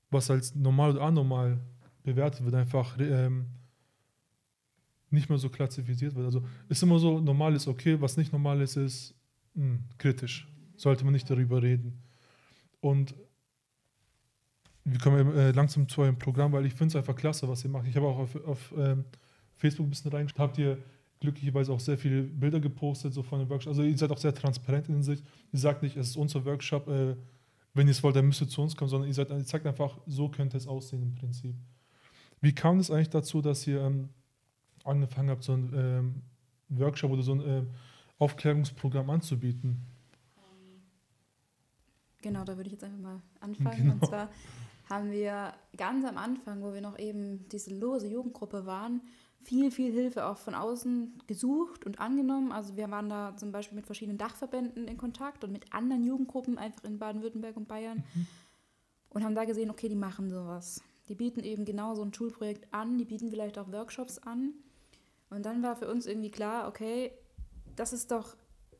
was als normal oder anormal bewertet wird, einfach ähm, nicht mehr so klassifiziert wird. Also ist immer so, normal ist okay, was nicht normal ist, ist mh, hm, kritisch. Sollte man nicht darüber reden. Und wir kommen äh, langsam zu eurem Programm, weil ich finde es einfach klasse, was ihr macht. Ich habe auch auf, auf ähm, Facebook ein bisschen reingeschaut. Habt ihr glücklicherweise auch sehr viele Bilder gepostet, so von dem Workshop. Also ihr seid auch sehr transparent in sich. Ihr sagt nicht, es ist unser Workshop, äh, wenn ihr es wollt, dann müsst ihr zu uns kommen, sondern ihr, seid, ihr zeigt einfach, so könnte es aussehen im Prinzip. Wie kam es eigentlich dazu, dass ihr ähm, angefangen habt, so ein ähm, Workshop oder so ein äh, Aufklärungsprogramm anzubieten? Genau, da würde ich jetzt einfach mal anfangen. Genau. Und zwar haben wir ganz am Anfang, wo wir noch eben diese lose Jugendgruppe waren, viel, viel Hilfe auch von außen gesucht und angenommen. Also wir waren da zum Beispiel mit verschiedenen Dachverbänden in Kontakt und mit anderen Jugendgruppen einfach in Baden-Württemberg und Bayern mhm. und haben da gesehen, okay, die machen sowas. Die bieten eben genau so ein Schulprojekt an, die bieten vielleicht auch Workshops an. Und dann war für uns irgendwie klar, okay, das ist doch,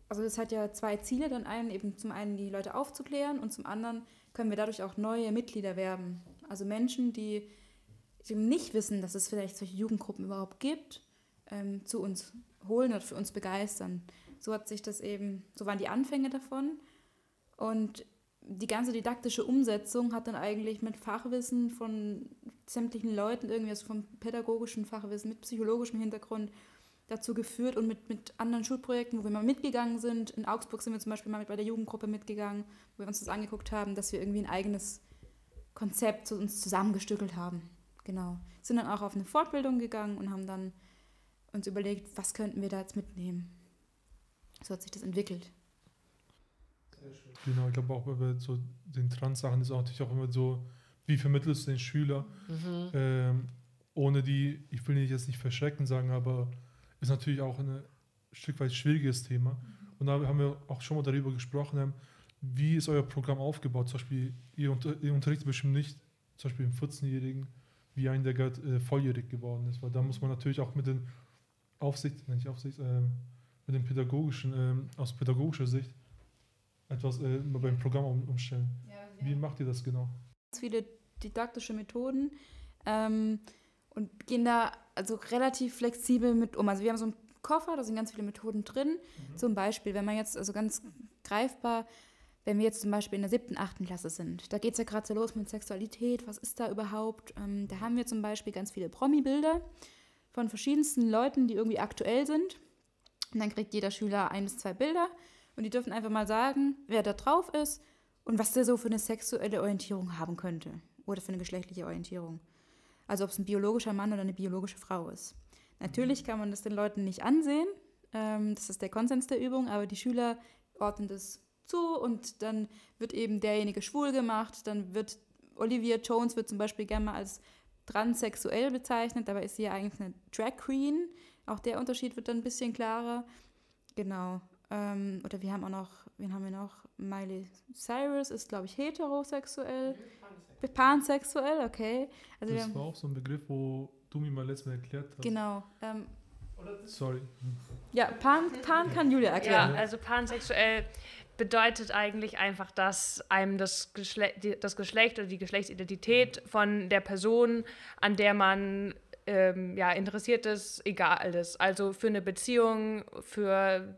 also das hat ja zwei Ziele. Dann einen eben zum einen die Leute aufzuklären und zum anderen können wir dadurch auch neue Mitglieder werben. Also Menschen, die nicht wissen, dass es vielleicht solche Jugendgruppen überhaupt gibt, ähm, zu uns holen oder für uns begeistern. So hat sich das eben, so waren die Anfänge davon. Und die ganze didaktische Umsetzung hat dann eigentlich mit Fachwissen von sämtlichen Leuten, irgendwie also vom pädagogischen Fachwissen, mit psychologischem Hintergrund, dazu geführt und mit, mit anderen Schulprojekten, wo wir mal mitgegangen sind. In Augsburg sind wir zum Beispiel mal mit bei der Jugendgruppe mitgegangen, wo wir uns das angeguckt haben, dass wir irgendwie ein eigenes Konzept zu uns zusammengestückelt haben. Genau. Sind dann auch auf eine Fortbildung gegangen und haben dann uns überlegt, was könnten wir da jetzt mitnehmen. So hat sich das entwickelt. Genau, ich glaube auch bei so den Trans-Sachen ist auch natürlich auch immer so, wie vermittelst du den Schüler, mhm. ähm, ohne die, ich will jetzt nicht verschrecken sagen, aber ist natürlich auch ein Stück weit schwieriges Thema. Und da haben wir auch schon mal darüber gesprochen, wie ist euer Programm aufgebaut? Zum Beispiel, ihr, unter, ihr unterrichtet bestimmt nicht, zum Beispiel im 14-Jährigen, wie ein, der gerade äh, volljährig geworden ist, weil da muss man natürlich auch mit den Aufsicht, nicht Aufsicht, äh, mit den pädagogischen, äh, aus pädagogischer Sicht etwas äh, beim Programm um, umstellen. Wie macht ihr das genau? Ganz viele didaktische Methoden ähm, und gehen da also relativ flexibel mit um. Also wir haben so einen Koffer, da sind ganz viele Methoden drin. Zum Beispiel, wenn man jetzt, also ganz greifbar, wenn wir jetzt zum Beispiel in der siebten, achten Klasse sind, da geht es ja gerade so los mit Sexualität, was ist da überhaupt? Ähm, da haben wir zum Beispiel ganz viele Promi-Bilder von verschiedensten Leuten, die irgendwie aktuell sind. Und dann kriegt jeder Schüler ein bis zwei Bilder und die dürfen einfach mal sagen, wer da drauf ist und was der so für eine sexuelle Orientierung haben könnte oder für eine geschlechtliche Orientierung. Also ob es ein biologischer Mann oder eine biologische Frau ist. Natürlich kann man das den Leuten nicht ansehen, ähm, das ist der Konsens der Übung, aber die Schüler ordnen das zu und dann wird eben derjenige schwul gemacht, dann wird Olivia Jones wird zum Beispiel gerne mal als transsexuell bezeichnet, dabei ist sie ja eigentlich eine Drag Queen. Auch der Unterschied wird dann ein bisschen klarer. Genau. Ähm, oder wir haben auch noch, wen haben wir noch? Miley Cyrus ist, glaube ich, heterosexuell. Pansexuell, okay. Also Das war auch so ein Begriff, wo du mir mal letztes Mal erklärt hast. genau. Ähm, Sorry. ja, Pan, Pan kann Julia Ja, erklären. also pansexuell bedeutet eigentlich einfach, dass einem das, Geschle das Geschlecht oder die Geschlechtsidentität von der Person, an der man ähm, ja, interessiert ist, egal ist. Also für eine Beziehung, für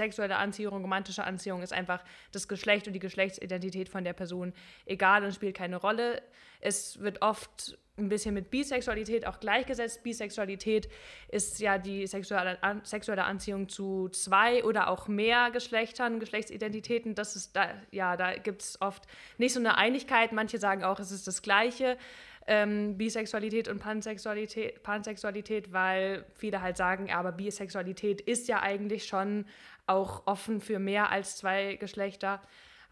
sexuelle Anziehung, romantische Anziehung ist einfach das Geschlecht und die Geschlechtsidentität von der Person egal und spielt keine Rolle. Es wird oft ein bisschen mit Bisexualität auch gleichgesetzt. Bisexualität ist ja die sexuelle, an, sexuelle Anziehung zu zwei oder auch mehr Geschlechtern, Geschlechtsidentitäten. Das ist da, ja, da gibt es oft nicht so eine Einigkeit. Manche sagen auch, es ist das Gleiche. Ähm, Bisexualität und Pansexualität, Pansexualität, weil viele halt sagen, ja, aber Bisexualität ist ja eigentlich schon auch offen für mehr als zwei Geschlechter.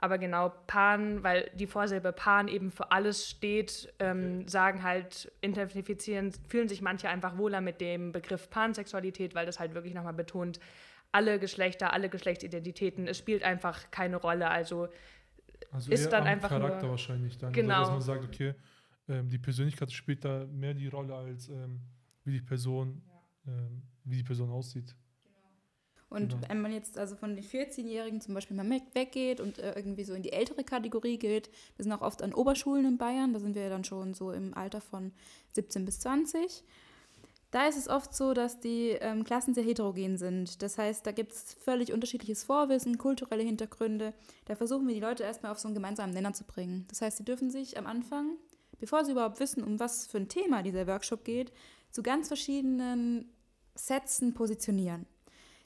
Aber genau, Pan, weil die Vorsilbe Pan eben für alles steht, ähm, sagen halt, identifizieren, fühlen sich manche einfach wohler mit dem Begriff Pansexualität, weil das halt wirklich nochmal betont, alle Geschlechter, alle Geschlechtsidentitäten, es spielt einfach keine Rolle. Also Also Ist dann einfach Charakter nur- wahrscheinlich dann. Genau. Also, dass man sagt, okay, ähm, die Persönlichkeit spielt da mehr die Rolle als ähm, wie die Person, ähm, wie die Person aussieht. Und Genau. wenn man jetzt also von den 14-Jährigen zum Beispiel mal weggeht und äh, irgendwie so in die ältere Kategorie geht, wir sind auch oft an Oberschulen in Bayern, da sind wir ja dann schon so im Alter von 17 bis 20. Da ist es oft so, dass die ähm, Klassen sehr heterogen sind. Das heißt, da gibt es völlig unterschiedliches Vorwissen, kulturelle Hintergründe. Da versuchen wir die Leute erstmal auf so einen gemeinsamen Nenner zu bringen. Das heißt, sie dürfen sich am Anfang, bevor sie überhaupt wissen, um was für ein Thema dieser Workshop geht, zu ganz verschiedenen Sätzen positionieren.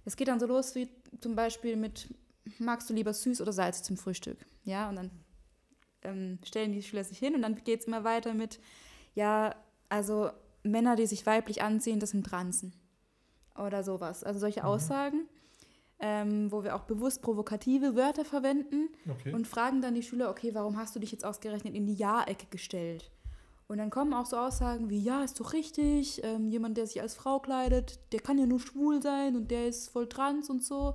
Es geht dann so los wie zum Beispiel mit, magst du lieber süß oder salzig zum Frühstück? Ja, und dann ähm, stellen die Schüler sich hin und dann geht es immer weiter mit, ja, also Männer, die sich weiblich anziehen, das sind Transen. Oder sowas. Also solche Aussagen, ähm, wo wir auch bewusst provokative Wörter verwenden Okay. und fragen dann die Schüler, okay, warum hast du dich jetzt ausgerechnet in die Ja-Ecke gestellt? Und dann kommen auch so Aussagen wie, ja, ist doch richtig, ähm, jemand, der sich als Frau kleidet, der kann ja nur schwul sein und der ist voll trans und so.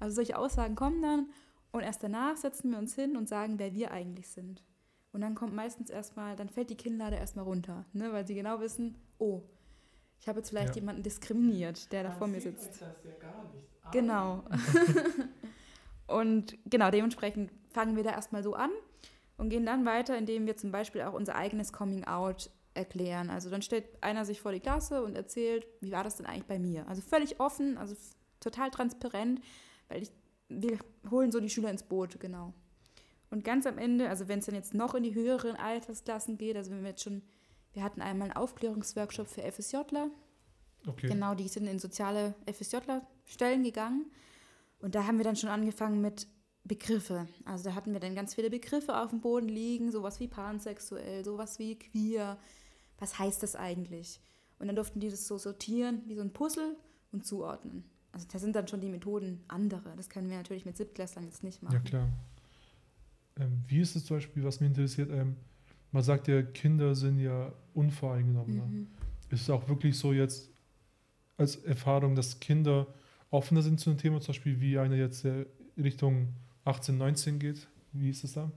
Also solche Aussagen kommen dann und erst danach setzen wir uns hin und sagen, wer wir eigentlich sind. Und dann kommt meistens erstmal, dann fällt die Kinnlade erstmal runter, ne, weil sie genau wissen, oh, ich habe jetzt vielleicht Ja. jemanden diskriminiert, der da vor mir sieht sitzt. euch das ja gar nicht. Genau. und genau, dementsprechend fangen wir da erstmal so an und gehen dann weiter, indem wir zum Beispiel auch unser eigenes Coming Out erklären. Also dann stellt einer sich vor die Klasse und erzählt, wie war das denn eigentlich bei mir? Also völlig offen, also total transparent, weil ich, wir holen so die Schüler ins Boot, genau. Und ganz am Ende, also wenn es dann jetzt noch in die höheren Altersklassen geht, also wenn wir jetzt schon, wir hatten einmal einen Aufklärungsworkshop für FSJler, okay. Genau, die sind in soziale FSJ-Stellen gegangen. Und da haben wir dann schon angefangen mit Begriffe. Also da hatten wir dann ganz viele Begriffe auf dem Boden liegen, sowas wie pansexuell, sowas wie queer. Was heißt das eigentlich? Und dann durften die das so sortieren, wie so ein Puzzle und zuordnen. Also da sind dann schon die Methoden andere. Das können wir natürlich mit Siebtklässlern jetzt nicht machen. Ja, klar. Ähm, wie ist es zum Beispiel, was mich interessiert, ähm, man sagt ja, Kinder sind ja unvoreingenommener. Mhm. Ist es auch wirklich so jetzt als Erfahrung, dass Kinder offener sind zu einem Thema, zum Beispiel wie einer jetzt Richtung 18, 19 geht? Wie ist es da?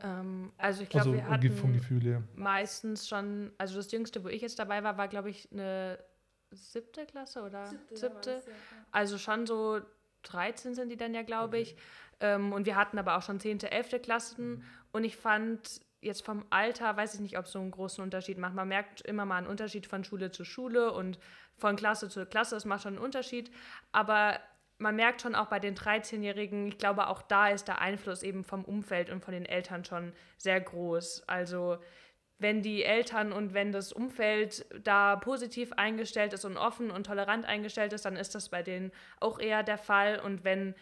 ähm, also ich glaube, Also wir vom hatten Gefühl her. meistens schon, also das Jüngste, wo ich jetzt dabei war, war glaube ich eine siebte Klasse oder siebte. Also schon so 13 sind die dann ja, glaube ich. Ähm, und wir hatten aber auch schon 10., 11. Klassen. Und ich fand jetzt vom Alter, weiß ich nicht, ob es so einen großen Unterschied macht. Man merkt immer mal einen Unterschied von Schule zu Schule und von Klasse zu Klasse. Das macht schon einen Unterschied. Aber man merkt schon auch bei den 13-Jährigen, ich glaube, auch da ist der Einfluss eben vom Umfeld und von den Eltern schon sehr groß. Also wenn die Eltern und wenn das Umfeld da positiv eingestellt ist und offen und tolerant eingestellt ist, dann ist das bei denen auch eher der Fall. Und wenn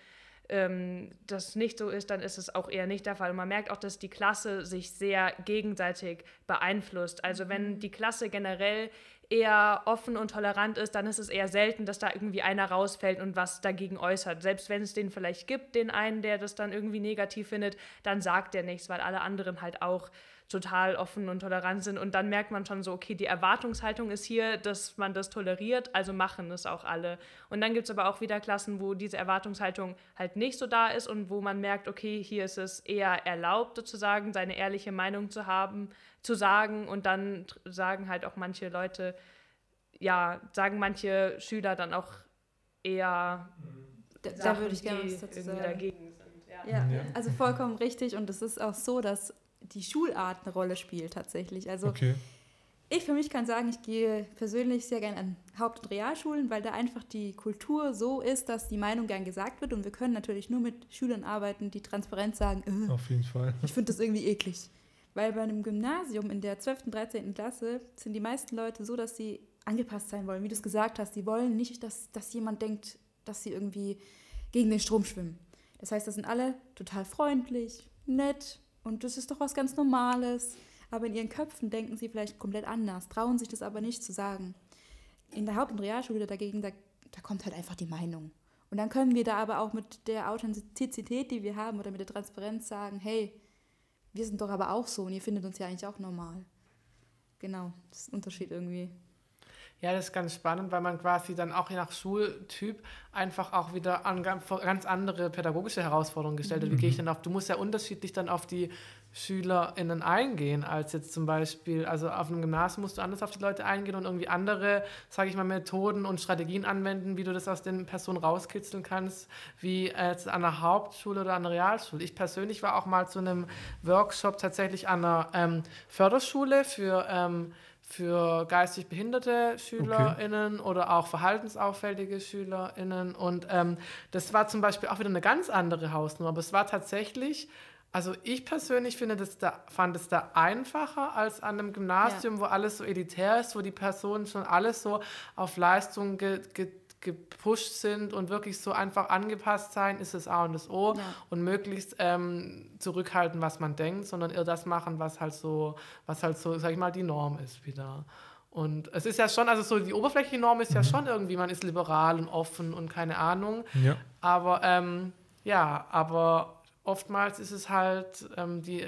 ähm, das nicht so ist, dann ist es auch eher nicht der Fall. Und man merkt auch, dass die Klasse sich sehr gegenseitig beeinflusst. Also wenn mhm. die Klasse generell eher offen und tolerant ist, dann ist es eher selten, dass da irgendwie einer rausfällt und was dagegen äußert. Selbst wenn es den vielleicht gibt, den einen, der das dann irgendwie negativ findet, dann sagt er nichts, weil alle anderen halt auch total offen und tolerant sind. Und dann merkt man schon so, okay, die Erwartungshaltung ist hier, dass man das toleriert, also machen es auch alle. Und dann gibt es aber auch wieder Klassen, wo diese Erwartungshaltung halt nicht so da ist und wo man merkt, okay, hier ist es eher erlaubt, sozusagen, seine ehrliche Meinung zu haben, zu sagen. Und dann sagen halt auch manche Leute, ja, sagen manche Schüler dann auch eher. Da, da würde ich gerne was dazu sagen. Dagegen sind. Ja. Ja, also vollkommen richtig. Und es ist auch so, dass die Schulart eine Rolle spielt tatsächlich. Also okay. ich für mich kann sagen, ich gehe persönlich sehr gerne an Haupt- und Realschulen, weil da einfach die Kultur so ist, dass die Meinung gern gesagt wird und wir können natürlich nur mit Schülern arbeiten, die transparent sagen, äh, auf jeden Fall. Ich finde das irgendwie eklig. Weil bei einem Gymnasium in der 12., und 13. Klasse sind die meisten Leute so, dass sie angepasst sein wollen, wie du es gesagt hast. Die wollen nicht, dass, dass jemand denkt, dass sie irgendwie gegen den Strom schwimmen. Das heißt, das sind alle total freundlich, nett, und das ist doch was ganz Normales. Aber in ihren Köpfen denken sie vielleicht komplett anders, trauen sich das aber nicht zu sagen. In der Haupt- und Realschule dagegen, da, da kommt halt einfach die Meinung. Und dann können wir da aber auch mit der Authentizität, die wir haben, oder mit der Transparenz sagen, hey, wir sind doch aber auch so und ihr findet uns ja eigentlich auch normal. Genau, das ist ein Unterschied irgendwie. Ja, das ist ganz spannend, weil man quasi dann auch je nach Schultyp einfach auch wieder an ganz andere pädagogische Herausforderungen gestellt wird. Wie gehe ich mhm. denn auf, du musst ja unterschiedlich dann auf die SchülerInnen eingehen, als jetzt zum Beispiel, also auf einem Gymnasium musst du anders auf die Leute eingehen und irgendwie andere, sage ich mal, Methoden und Strategien anwenden, wie du das aus den Personen rauskitzeln kannst, wie jetzt an der Hauptschule oder an der Realschule. Ich persönlich war auch mal zu einem Workshop tatsächlich an einer ähm, Förderschule für ähm, für geistig behinderte SchülerInnen okay. oder auch verhaltensauffällige SchülerInnen. Und ähm, das war zum Beispiel auch wieder eine ganz andere Hausnummer. Aber es war tatsächlich, also ich persönlich finde das da, fand es da einfacher als an einem Gymnasium, ja. wo alles so elitär ist, wo die Personen schon alles so auf Leistung ge, ge gepusht sind und wirklich so einfach angepasst sein, ist das A und das O ja. und möglichst ähm, zurückhalten, was man denkt, sondern eher das machen, was halt so, was halt so, sag ich mal, die Norm ist wieder. Und es ist ja schon, also so die oberflächliche Norm ist mhm. ja schon irgendwie, man ist liberal und offen und keine Ahnung. Ja. Aber ähm, ja, aber oftmals ist es halt ähm, die,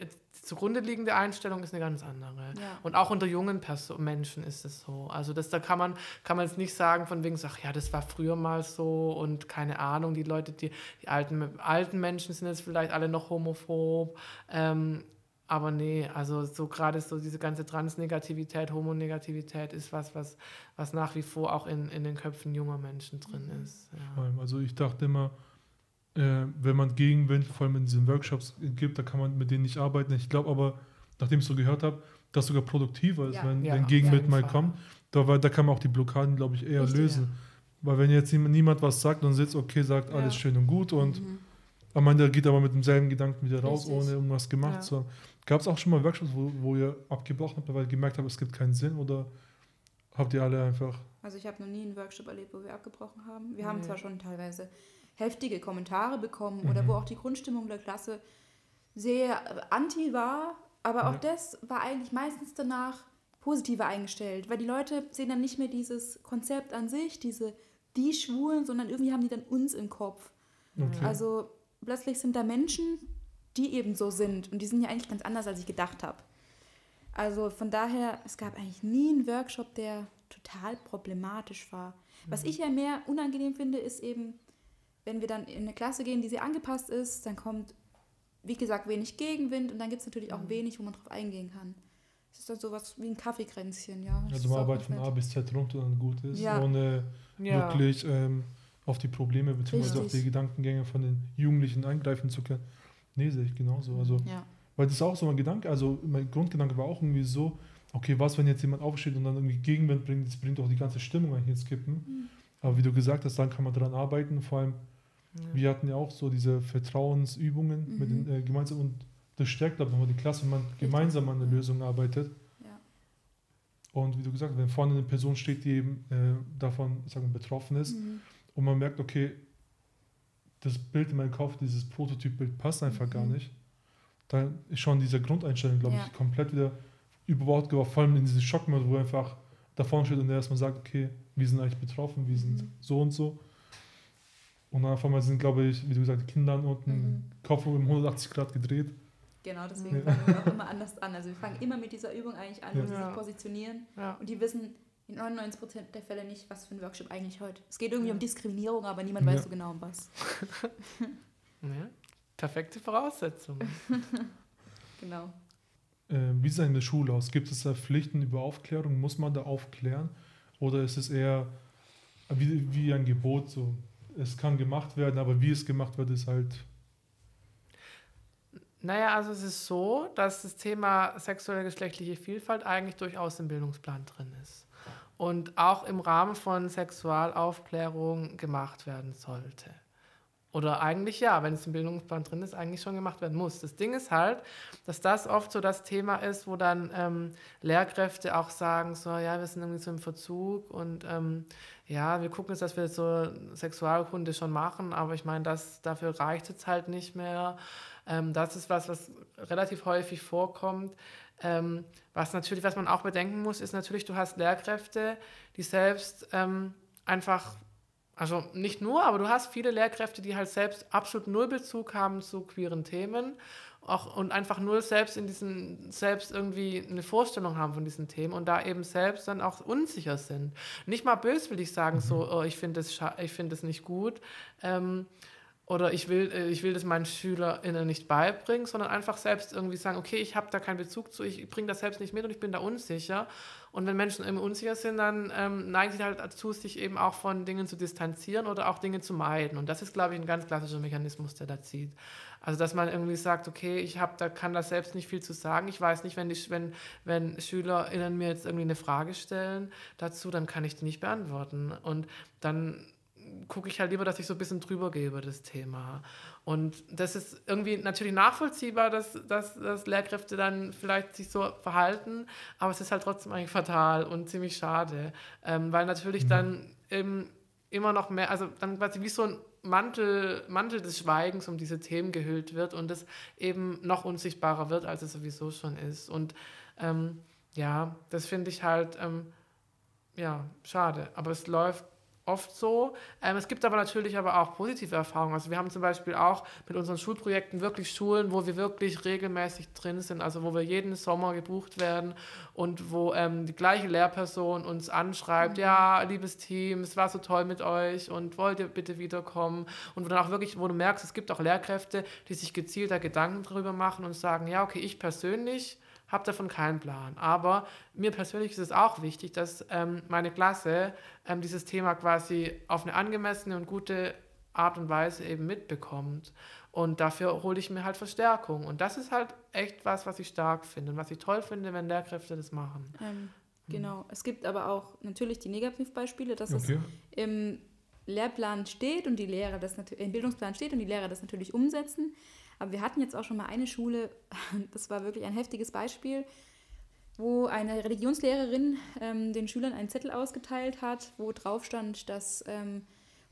zugrunde liegende Einstellung ist eine ganz andere. Ja. Und auch unter jungen Person Menschen ist es so. Also das, da kann man, kann man jetzt nicht sagen von wegen, ach ja, das war früher mal so und keine Ahnung, die Leute, die, die alten, alten Menschen sind jetzt vielleicht alle noch homophob. Ähm, aber nee, also so gerade so diese ganze Transnegativität, Homonegativität ist was, was, was nach wie vor auch in, in den Köpfen junger Menschen drin mhm. ist. Ja. Also ich dachte immer, äh, wenn man Gegenwind vor allem in diesen Workshops gibt, da kann man mit denen nicht arbeiten. Ich glaube aber, nachdem ich so gehört habe, dass sogar produktiver ist, ja, wenn, ja, wenn Gegenwind mal Fall. kommt. Da, da kann man auch die Blockaden, glaube ich, eher Richtig, lösen. Ja. Weil wenn jetzt niemand was sagt und sitzt, okay, sagt alles schön und gut und mhm. am Ende geht aber mit demselben Gedanken wieder raus, Richtig. ohne irgendwas gemacht zu haben. Gab es auch schon mal Workshops, wo, wo ihr abgebrochen habt, weil ihr gemerkt habt, es gibt keinen Sinn oder habt ihr alle einfach... Also ich habe noch nie einen Workshop erlebt, wo wir abgebrochen haben. Wir nee. haben zwar schon teilweise heftige Kommentare bekommen mhm. oder wo auch die Grundstimmung der Klasse sehr anti war, aber ja. auch das war eigentlich meistens danach positiver eingestellt, weil die Leute sehen dann nicht mehr dieses Konzept an sich, diese die Schwulen, sondern irgendwie haben die dann uns im Kopf. Okay. Also plötzlich sind da Menschen, die eben so sind und die sind ja eigentlich ganz anders, als ich gedacht habe. Also von daher, es gab eigentlich nie einen Workshop, der total problematisch war. Mhm. Was ich ja mehr unangenehm finde, ist eben, wenn wir dann in eine Klasse gehen, die sehr angepasst ist, dann kommt, wie gesagt, wenig Gegenwind und dann gibt es natürlich auch mhm. wenig, wo man drauf eingehen kann. Es ist dann sowas wie ein Kaffeekränzchen, ja. Also man arbeitet von A bis Z runter und gut ist, ja. ohne ja. wirklich ähm, auf die Probleme bzw. auf die Gedankengänge von den Jugendlichen eingreifen zu können. Nee, sehe ich genauso. Also, Ja. weil das ist auch so mein Gedanke, also mein Grundgedanke war auch irgendwie so, okay, was, wenn jetzt jemand aufsteht und dann irgendwie Gegenwind bringt, das bringt auch die ganze Stimmung eigentlich ins Kippen. Mhm. Aber wie du gesagt hast, dann kann man daran arbeiten, vor allem Ja. wir hatten ja auch so diese Vertrauensübungen mit Mhm. den äh, gemeinsam und das stärkt, glaube ich, nochmal die Klasse, wenn man gemeinsam an der Ja. Lösung arbeitet. Ja. Und wie du gesagt hast, wenn vorne eine Person steht, die eben äh, davon wir, betroffen ist Mhm. und man merkt, okay, das Bild in meinem Kopf, dieses Prototypbild passt einfach gar Mhm. nicht, dann ist schon diese Grundeinstellung, glaube Ja. ich, komplett wieder über Bord geworfen, vor allem in diesen Schockmodus, wo einfach da vorne steht und der erstmal sagt, okay, wir sind eigentlich betroffen, wir sind Mhm. so und so. Und dann auf einmal sind, glaube ich, wie du gesagt hast, die Kinder unten, Mhm. Kopf um 180 Grad gedreht. Genau, deswegen Ja. fangen wir auch immer anders an. Also wir fangen immer mit dieser Übung eigentlich an, wo Ja. sie Ja. sich positionieren. Ja. Und die wissen in 99% der Fälle nicht, was für ein Workshop eigentlich heute. Es geht irgendwie Ja. um Diskriminierung, aber niemand Ja. weiß so genau um was. Ja. Perfekte Voraussetzung. Genau. Äh, wie sieht es in der Schule aus? Gibt es da Pflichten über Aufklärung? Muss man da aufklären? Oder ist es eher wie, wie ein Gebot? So, es kann gemacht werden, aber wie es gemacht wird, ist halt. Naja, also es ist so, dass das Thema sexuelle geschlechtliche Vielfalt eigentlich durchaus im Bildungsplan drin ist und auch im Rahmen von Sexualaufklärung gemacht werden sollte. Oder eigentlich ja, wenn es im Bildungsplan drin ist, eigentlich schon gemacht werden muss. Das Ding ist halt, dass das oft so das Thema ist, wo dann ähm, Lehrkräfte auch sagen, so ja, wir sind irgendwie so im Verzug und ähm, ja, wir gucken jetzt, dass wir so Sexualkunde schon machen, aber ich meine, das, dafür reicht es halt nicht mehr. Ähm, das ist was, was relativ häufig vorkommt. Ähm, was natürlich, was man auch bedenken muss, ist natürlich, du hast Lehrkräfte, die selbst ähm, einfach, also nicht nur, aber du hast viele Lehrkräfte, die halt selbst absolut null Bezug haben zu queeren Themen auch, und einfach null selbst in diesen, selbst irgendwie eine Vorstellung haben von diesen Themen und da eben selbst dann auch unsicher sind. Nicht mal böswillig sagen, so, oh, ich finde das, ich finde das nicht gut. Ähm, oder ich will, äh, ich will das meinen SchülerInnen nicht beibringen, sondern einfach selbst irgendwie sagen, okay, ich habe da keinen Bezug zu, ich bringe das selbst nicht mit und ich bin da unsicher. Und wenn Menschen immer unsicher sind, dann ähm, neigen sie halt dazu, sich eben auch von Dingen zu distanzieren oder auch Dinge zu meiden. Und das ist, glaube ich, ein ganz klassischer Mechanismus, der da zieht. Also, dass man irgendwie sagt, okay, ich hab, da kann da selbst nicht viel zu sagen. Ich weiß nicht, wenn, die, wenn, wenn SchülerInnen mir jetzt irgendwie eine Frage stellen dazu, dann kann ich die nicht beantworten. Und dann gucke ich halt lieber, dass ich so ein bisschen drüber gehe über das Thema. Und das ist irgendwie natürlich nachvollziehbar, dass, dass, dass Lehrkräfte dann vielleicht sich so verhalten, aber es ist halt trotzdem eigentlich fatal und ziemlich schade, ähm, weil natürlich Mhm. dann eben immer noch mehr, also dann quasi wie so ein Mantel, Mantel des Schweigens um diese Themen gehüllt wird und es eben noch unsichtbarer wird, als es sowieso schon ist. Und ähm, ja, das finde ich halt, ähm, ja, schade. Aber es läuft oft so. Ähm, es gibt aber natürlich aber auch positive Erfahrungen. Also wir haben zum Beispiel auch mit unseren Schulprojekten wirklich Schulen, wo wir wirklich regelmäßig drin sind, also wo wir jeden Sommer gebucht werden und wo ähm, die gleiche Lehrperson uns anschreibt, ja, liebes Team, es war so toll mit euch und wollt ihr bitte wiederkommen? Und wo dann auch wirklich, wo du merkst, es gibt auch Lehrkräfte, die sich gezielter Gedanken darüber machen und sagen, ja, okay, ich persönlich habe davon keinen Plan. Aber mir persönlich ist es auch wichtig, dass ähm, meine Klasse ähm, dieses Thema quasi auf eine angemessene und gute Art und Weise eben mitbekommt. Und dafür hole ich mir halt Verstärkung. Und das ist halt echt was, was ich stark finde und was ich toll finde, wenn Lehrkräfte das machen. Ähm, genau. Es gibt aber auch natürlich die Negativbeispiele, dass Okay. es im Lehrplan steht und die Lehrer das natürlich, im Bildungsplan steht und die Lehrer das natürlich umsetzen. Aber wir hatten jetzt auch schon mal eine Schule, das war wirklich ein heftiges Beispiel, wo eine Religionslehrerin ähm, den Schülern einen Zettel ausgeteilt hat, wo drauf stand, dass ähm,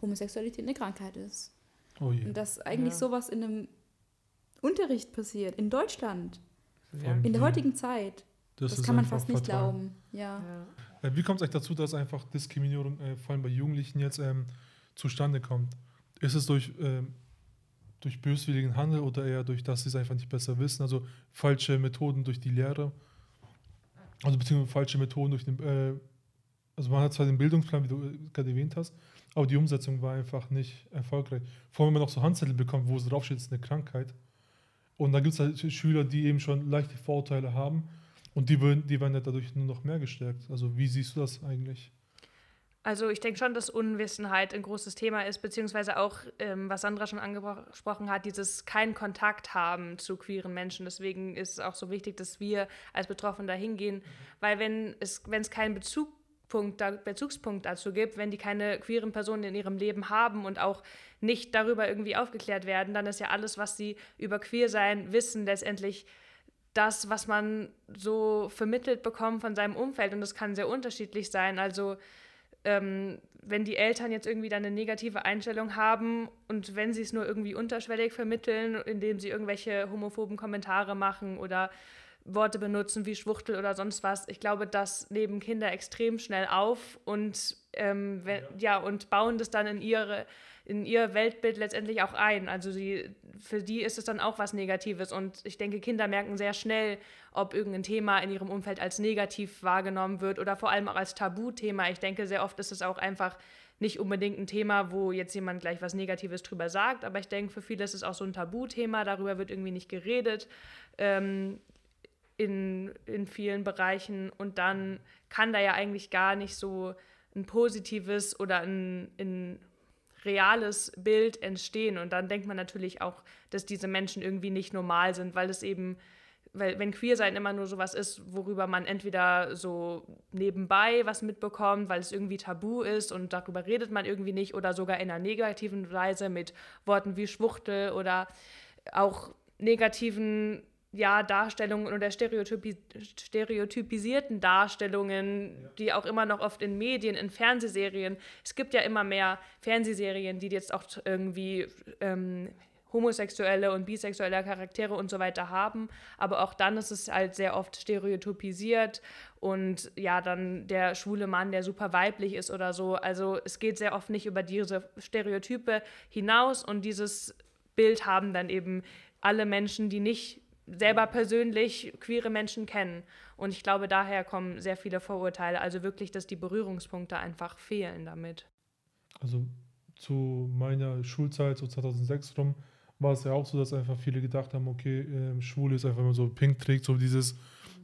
Homosexualität eine Krankheit ist. Oh je. Und dass eigentlich Ja. sowas in einem Unterricht passiert, in Deutschland, Ja. in der heutigen Zeit. Das, Das, kann man fast nicht fatal. glauben. Ja. Ja. Äh, Wie kommt es eigentlich dazu, dass einfach Diskriminierung äh, vor allem bei Jugendlichen jetzt ähm, zustande kommt? Ist es durch, ähm, durch böswilligen Handel oder eher durch, dass sie es einfach nicht besser wissen? Also falsche Methoden durch die Lehre? Also beziehungsweise falsche Methoden durch den, äh, also man hat zwar den Bildungsplan, wie du äh, gerade erwähnt hast, aber die Umsetzung war einfach nicht erfolgreich. Vor allem, wenn man noch so Handzettel bekommt, wo es draufsteht, ist eine Krankheit. Und dann gibt es halt Schüler, die eben schon leichte Vorurteile haben und die, würden, die werden ja dadurch nur noch mehr gestärkt. Also wie siehst du das eigentlich? Also ich denke schon, dass Unwissenheit ein großes Thema ist, beziehungsweise auch, ähm, was Sandra schon angesprochen hat, dieses keinen Kontakt haben zu queeren Menschen. Deswegen ist es auch so wichtig, dass wir als Betroffene da hingehen, weil wenn es, wenn es keinen Bezugpunkt, Bezugspunkt dazu gibt, wenn die keine queeren Personen in ihrem Leben haben und auch nicht darüber irgendwie aufgeklärt werden, dann ist ja alles, was sie über Queersein wissen, letztendlich das, was man so vermittelt bekommt von seinem Umfeld. Und das kann sehr unterschiedlich sein. Also ähm, wenn die Eltern jetzt irgendwie dann eine negative Einstellung haben und wenn sie es nur irgendwie unterschwellig vermitteln, indem sie irgendwelche homophoben Kommentare machen oder Worte benutzen wie Schwuchtel oder sonst was, ich glaube, das nehmen Kinder extrem schnell auf und ähm, wenn, ja. ja. und bauen das dann in ihre in ihr Weltbild letztendlich auch ein. Also sie, für die ist es dann auch was Negatives. Und ich denke, Kinder merken sehr schnell, ob irgendein Thema in ihrem Umfeld als negativ wahrgenommen wird oder vor allem auch als Tabuthema. Ich denke, sehr oft ist es auch einfach nicht unbedingt ein Thema, wo jetzt jemand gleich was Negatives drüber sagt, aber ich denke, für viele ist es auch so ein Tabuthema, darüber wird irgendwie nicht geredet ähm, in, in vielen Bereichen und dann kann da ja eigentlich gar nicht so ein positives oder ein, ein reales Bild entstehen. Und dann denkt man natürlich auch, dass diese Menschen irgendwie nicht normal sind, weil es eben, weil wenn Queersein immer nur sowas ist, worüber man entweder so nebenbei was mitbekommt, weil es irgendwie tabu ist und darüber redet man irgendwie nicht oder sogar in einer negativen Weise mit Worten wie Schwuchtel oder auch negativen ja, Darstellungen oder stereotypi stereotypisierten Darstellungen, ja. die auch immer noch oft in Medien, in Fernsehserien, es gibt ja immer mehr Fernsehserien, die jetzt auch irgendwie ähm, homosexuelle und bisexuelle Charaktere und so weiter haben, aber auch dann ist es halt sehr oft stereotypisiert und ja, dann der schwule Mann, der super weiblich ist oder so. Also es geht sehr oft nicht über diese Stereotype hinaus und dieses Bild haben dann eben alle Menschen, die nicht selber persönlich queere Menschen kennen. Und ich glaube, daher kommen sehr viele Vorurteile. Also wirklich, dass die Berührungspunkte einfach fehlen damit. Also zu meiner Schulzeit, so 2006 rum, war es ja auch so, dass einfach viele gedacht haben, okay, äh, Schwule ist einfach immer so pink trägt, so dieses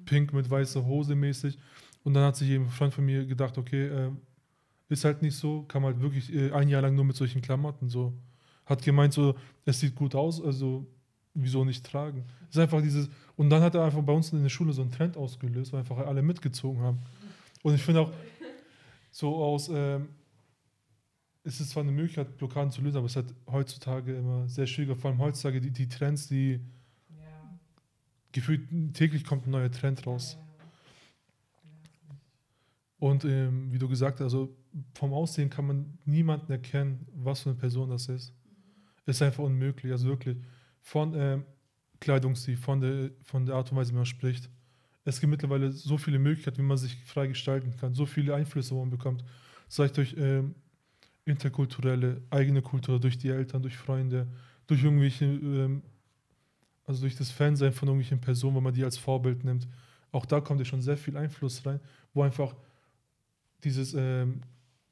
pink mit weißer Hose mäßig. Und dann hat sich ein Freund von mir gedacht, okay, äh, ist halt nicht so, kam halt wirklich äh, ein Jahr lang nur mit solchen Klamotten so. Hat gemeint so, es sieht gut aus, also wieso nicht tragen? Ist einfach dieses, und dann hat er einfach bei uns in der Schule so einen Trend ausgelöst, weil einfach alle mitgezogen haben. Und ich finde auch, so aus, ähm, es ist zwar eine Möglichkeit, Blockaden zu lösen, aber es ist halt heutzutage immer sehr schwieriger, vor allem heutzutage die, die Trends, die ja. gefühlt täglich kommt ein neuer Trend raus. Und ähm, wie du gesagt hast, also vom Aussehen kann man niemanden erkennen, was für eine Person das ist. Ist einfach unmöglich, also wirklich von äh, Kleidungsstil, von der, von der Art und Weise, wie man spricht. Es gibt mittlerweile so viele Möglichkeiten, wie man sich frei gestalten kann, so viele Einflüsse, wo man bekommt. Sei es durch äh, interkulturelle, eigene Kultur, durch die Eltern, durch Freunde, durch irgendwelche, äh, also durch das Fansein von irgendwelchen Personen, wenn man die als Vorbild nimmt. Auch da kommt ja schon sehr viel Einfluss rein, wo einfach dieses ähm,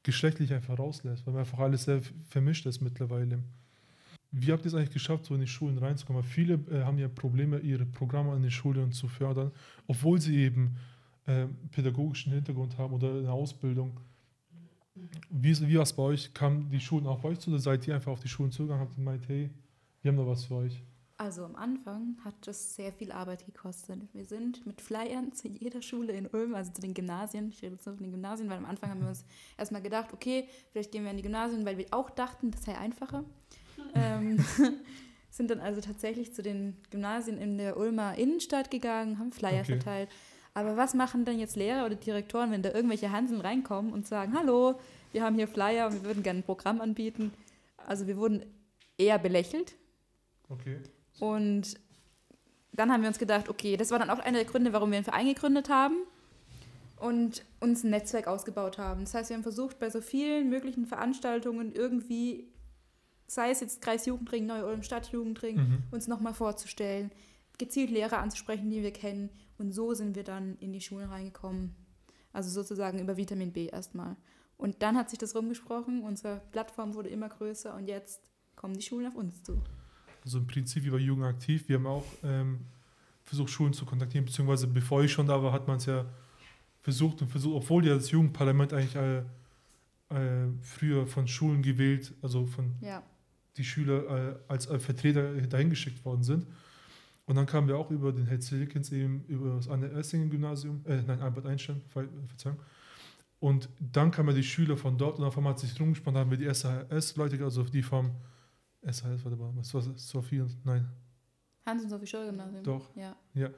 geschlechtlich einfach rauslässt, weil man einfach alles sehr vermischt ist mittlerweile. Wie habt ihr es eigentlich geschafft, so in die Schulen reinzukommen? viele äh, haben ja Probleme, ihre Programme an den Schulen zu fördern, obwohl sie eben äh, pädagogischen Hintergrund haben oder eine Ausbildung. Wie, wie war es bei euch? Kamen die Schulen auch bei euch zu oder seid ihr einfach auf die Schulen zugegangen und habt gemeint, hey, wir haben da was für euch? Also am Anfang hat das sehr viel Arbeit gekostet. Wir sind mit Flyern zu jeder Schule in Ulm, also zu den Gymnasien. Ich rede jetzt nur von den Gymnasien, weil am Anfang haben wir uns erstmal gedacht, okay, vielleicht gehen wir in die Gymnasien, weil wir auch dachten, das sei einfacher ähm, sind dann also tatsächlich zu den Gymnasien in der Ulmer Innenstadt gegangen, haben Flyer okay. verteilt. Aber was machen dann jetzt Lehrer oder Direktoren, wenn da irgendwelche Hanseln reinkommen und sagen, hallo, wir haben hier Flyer und wir würden gerne ein Programm anbieten? Also wir wurden eher belächelt. Okay. Und dann haben wir uns gedacht, okay, das war dann auch einer der Gründe, warum wir einen Verein gegründet haben und uns ein Netzwerk ausgebaut haben. Das heißt, wir haben versucht, bei so vielen möglichen Veranstaltungen irgendwie sei es jetzt Kreisjugendring, Neue Ulm Stadtjugendring, mhm. uns nochmal vorzustellen, gezielt Lehrer anzusprechen, die wir kennen. Und so sind wir dann in die Schulen reingekommen. Also sozusagen über Vitamin B erstmal. Und dann hat sich das rumgesprochen, unsere Plattform wurde immer größer und jetzt kommen die Schulen auf uns zu. Also im Prinzip wie bei Jugend aktiv. Wir haben auch ähm, versucht, Schulen zu kontaktieren, beziehungsweise bevor ich schon da war, hat man es ja versucht und versucht, obwohl ja das Jugendparlament eigentlich äh, äh, früher von Schulen gewählt, also von Ja. Die Schüler äh, als äh, Vertreter dahin geschickt worden sind. Und dann kamen wir auch über den Held Silikens eben über das Anne Essingen Gymnasium, äh, nein, Albert Einstein, Ver Verzeihung. Und dann kamen die Schüler von dort und auf einmal hat sich rumgespannt, da haben wir die SAS-Leute, also die vom SAS, warte mal, was war das? Sophie, nein, Hans und Sophie Scholl Gymnasium. Doch. Ja.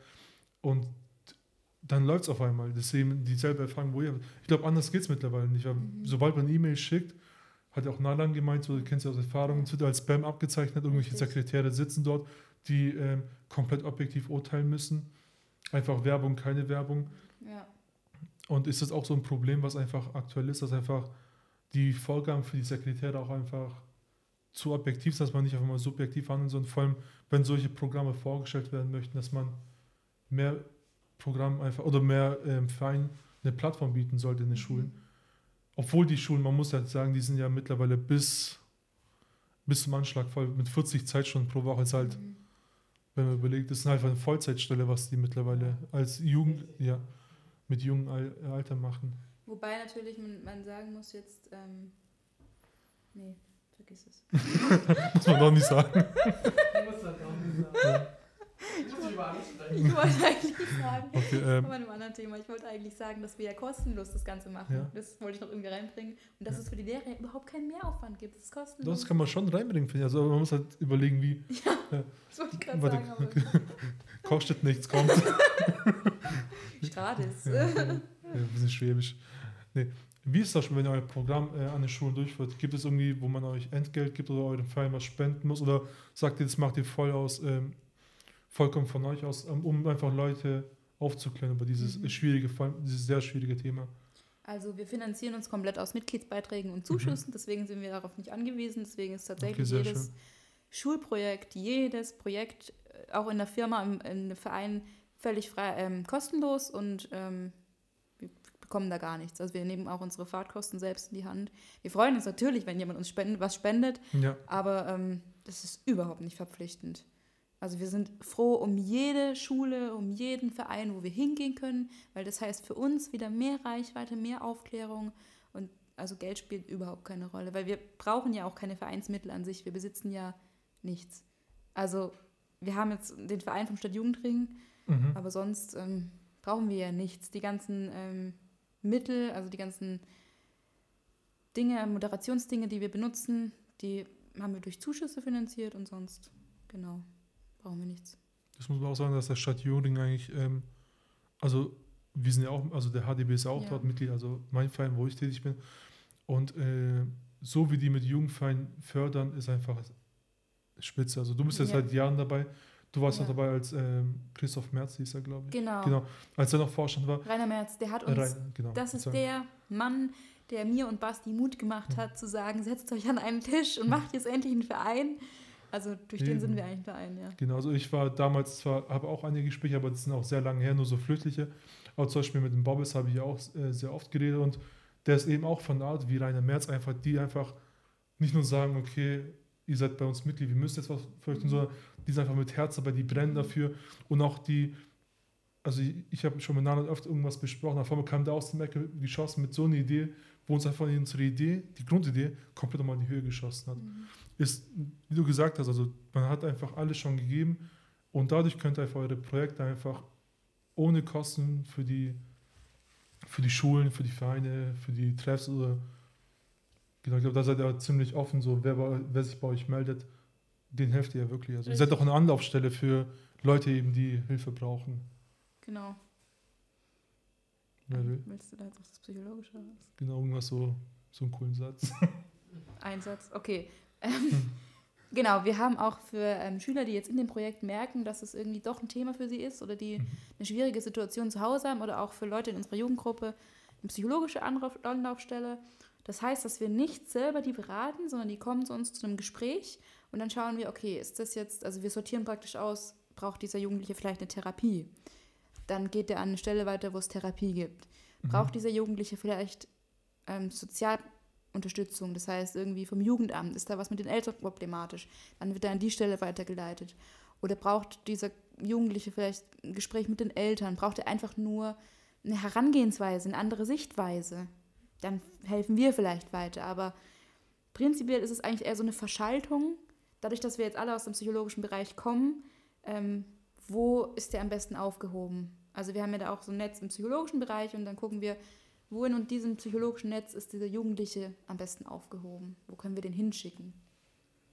Und dann läuft es auf einmal. Deswegen dieselbe Erfahrung, wo ihr. Ich glaube, anders geht es mittlerweile nicht. Mhm. Sobald man E-Mail schickt, hat ja auch Nalan gemeint, so, du kennst ja aus Erfahrung, es wird als Spam abgezeichnet. Irgendwelche. Sekretäre sitzen dort, die ähm, komplett objektiv urteilen müssen. Einfach Werbung, keine Werbung. ja. Und ist das auch so ein Problem, was einfach aktuell ist, dass einfach die Vorgaben für die Sekretäre auch einfach zu objektiv sind, dass man nicht einfach mal subjektiv handelt, sondern vor allem, wenn solche Programme vorgestellt werden möchten, dass man mehr Programm einfach oder mehr ähm, Vereinen eine Plattform bieten sollte in den Schulen. Obwohl die Schulen, man muss halt sagen, die sind ja mittlerweile bis, bis zum Anschlag voll mit 40 Zeitstunden pro Woche. Ist halt, Mhm. wenn man überlegt, das ist einfach eine Vollzeitstelle, was die mittlerweile als Jugend, ja, mit jungen Al Alter machen. Wobei natürlich man, man sagen muss jetzt, ähm, nee, vergiss es. Muss man doch nicht sagen. Muss das auch nicht sagen. Ich Ich wollte eigentlich sagen, Okay, ähm, bei einem anderen Thema, ich wollte eigentlich sagen, dass wir ja kostenlos das Ganze machen. Ja. Das wollte ich noch irgendwie reinbringen. Und dass Ja. es für die Lehrer überhaupt keinen Mehraufwand gibt. Es ist kostenlos. das kann man schon reinbringen, finde ich. Also man muss halt überlegen, wie Das wollte ich gerade Warte, sagen, aber kostet nichts, kommt. gratis. Ja, ja, ein bisschen schwäbisch. Nee. Wie ist das, wenn ihr euer Programm äh, an den Schulen durchführt? Gibt es irgendwie, wo man euch Entgelt gibt oder eurem Verein was spenden muss? Oder sagt ihr, das macht ihr voll aus, ähm, vollkommen von euch aus, ähm, um einfach Leute aufzuklären über dieses Mhm. schwierige, vor allem dieses sehr schwierige Thema? Also wir finanzieren uns komplett aus Mitgliedsbeiträgen und Zuschüssen, deswegen sind wir darauf nicht angewiesen. Deswegen ist tatsächlich Mhm. sehr jedes Schulprojekt, jedes Projekt, äh, auch in der Firma, im, im Verein, völlig frei, ähm, kostenlos und ähm, wir bekommen da gar nichts. Also wir nehmen auch unsere Fahrtkosten selbst in die Hand. Wir freuen uns natürlich, wenn jemand uns spendet, was spendet, Ja, aber ähm, das ist überhaupt nicht verpflichtend. Also wir sind froh um jede Schule, um jeden Verein, wo wir hingehen können, weil das heißt für uns wieder mehr Reichweite, mehr Aufklärung und also Geld spielt überhaupt keine Rolle, weil wir brauchen ja auch keine Vereinsmittel an sich, wir besitzen ja nichts. Also wir haben jetzt den Verein vom Stadtjugendring, mhm. aber sonst ähm, brauchen wir ja nichts. Die ganzen ähm, Mittel, also die ganzen Dinge, Moderationsdinge, die wir benutzen, die haben wir durch Zuschüsse finanziert und sonst, genau, brauchen wir nichts. das muss man auch sagen, dass der Stadt Juring eigentlich, ähm, also wir sind ja auch, also der HDB ist ja auch Ja. dort Mitglied, also mein Verein, wo ich tätig bin. Und äh, so wie die mit Jugendvereinen fördern, ist einfach spitze. Also du bist jetzt Ja. seit Jahren dabei. Du warst Ja. noch dabei, als ähm, Christoph Merz hieß er, glaube ich. Genau. Genau. Als er noch Vorstand war. Rainer Merz, der hat uns, rein, genau, das ist der Mann, der mir und Basti Mut gemacht hat, zu sagen, setzt euch an einen Tisch und macht jetzt endlich einen Verein. Also durch den Eben. sind wir eigentlich ein Verein, ja. Genau, also ich war damals zwar, habe auch einige Gespräche, aber das sind auch sehr lange her, nur so flüchtliche. Aber zum Beispiel mit dem Bobbes habe ich auch äh, sehr oft geredet und der ist eben auch von der Art wie Rainer Merz, einfach die einfach nicht nur sagen, okay, ihr seid bei uns Mitglied, wir müssen jetzt was fürchten, Mhm. sondern die sind einfach mit Herz dabei, die brennen dafür und auch die, also ich, ich habe schon mit Nana oft irgendwas besprochen, auf einmal kam der aus dem Ecke geschossen mit so einer Idee, wo uns einfach unsere Idee, die Grundidee, komplett nochmal in die Höhe geschossen hat ist, wie du gesagt hast, also man hat einfach alles schon gegeben und dadurch könnt ihr einfach eure Projekte einfach ohne Kosten für die, für die Schulen, für die Vereine, für die Treffs oder genau, ich glaube, da seid ihr ziemlich offen, so wer, bei- wer sich bei euch meldet, den helft ihr ja wirklich. Also ihr seid auch eine Anlaufstelle für Leute eben, die Hilfe brauchen. Genau. Wer will. Willst du da jetzt auch das Psychologische raus? Genau, irgendwas so, so einen coolen Satz. Einsatz, okay. Ähm, genau, wir haben auch für ähm, Schüler, die jetzt in dem Projekt merken, dass es irgendwie doch ein Thema für sie ist oder die Mhm. eine schwierige Situation zu Hause haben oder auch für Leute in unserer Jugendgruppe eine psychologische Anlauf Anlaufstelle. Das heißt, dass wir nicht selber die beraten, sondern die kommen zu uns zu einem Gespräch und dann schauen wir, okay, ist das jetzt, also wir sortieren praktisch aus, braucht dieser Jugendliche vielleicht eine Therapie? Dann geht er an eine Stelle weiter, wo es Therapie gibt. Braucht dieser Jugendliche vielleicht ähm, Sozialunterstützung, das heißt irgendwie vom Jugendamt, ist da was mit den Eltern problematisch, dann wird er an die Stelle weitergeleitet. Oder braucht dieser Jugendliche vielleicht ein Gespräch mit den Eltern, braucht er einfach nur eine Herangehensweise, eine andere Sichtweise. dann helfen wir vielleicht weiter. Aber prinzipiell ist es eigentlich eher so eine Verschaltung, dadurch, dass wir jetzt alle aus dem psychologischen Bereich kommen, ähm, wo ist der am besten aufgehoben? Also wir haben ja da auch so ein Netz im psychologischen Bereich und dann gucken wir, wo in diesem psychologischen Netz ist dieser Jugendliche am besten aufgehoben? Wo können wir den hinschicken?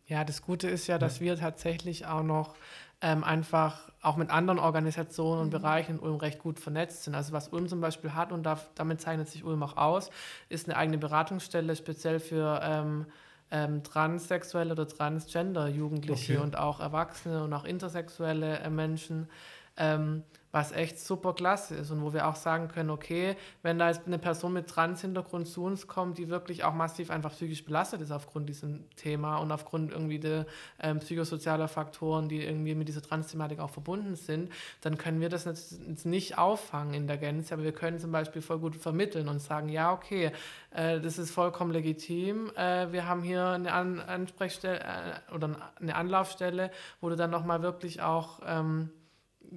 Ja, das Gute ist ja, dass wir tatsächlich auch noch ähm, einfach auch mit anderen Organisationen und mhm. Bereichen in Ulm recht gut vernetzt sind. Also was Ulm zum Beispiel hat, und da, damit zeichnet sich Ulm auch aus, ist eine eigene Beratungsstelle speziell für ähm, ähm, transsexuelle oder transgender Jugendliche okay. und auch Erwachsene und auch intersexuelle äh, Menschen. Ähm, was echt super klasse ist und wo wir auch sagen können, okay, wenn da jetzt eine Person mit Trans-Hintergrund zu uns kommt, die wirklich auch massiv einfach psychisch belastet ist aufgrund diesem Thema und aufgrund irgendwie der ähm, psychosozialer Faktoren, die irgendwie mit dieser Trans-Thematik auch verbunden sind, dann können wir das jetzt nicht auffangen in der Gänze, aber wir können zum Beispiel voll gut vermitteln und sagen, ja, okay, äh, das ist vollkommen legitim, äh, wir haben hier eine An Ansprechstelle äh, oder eine Anlaufstelle, wo du dann nochmal wirklich auch ähm,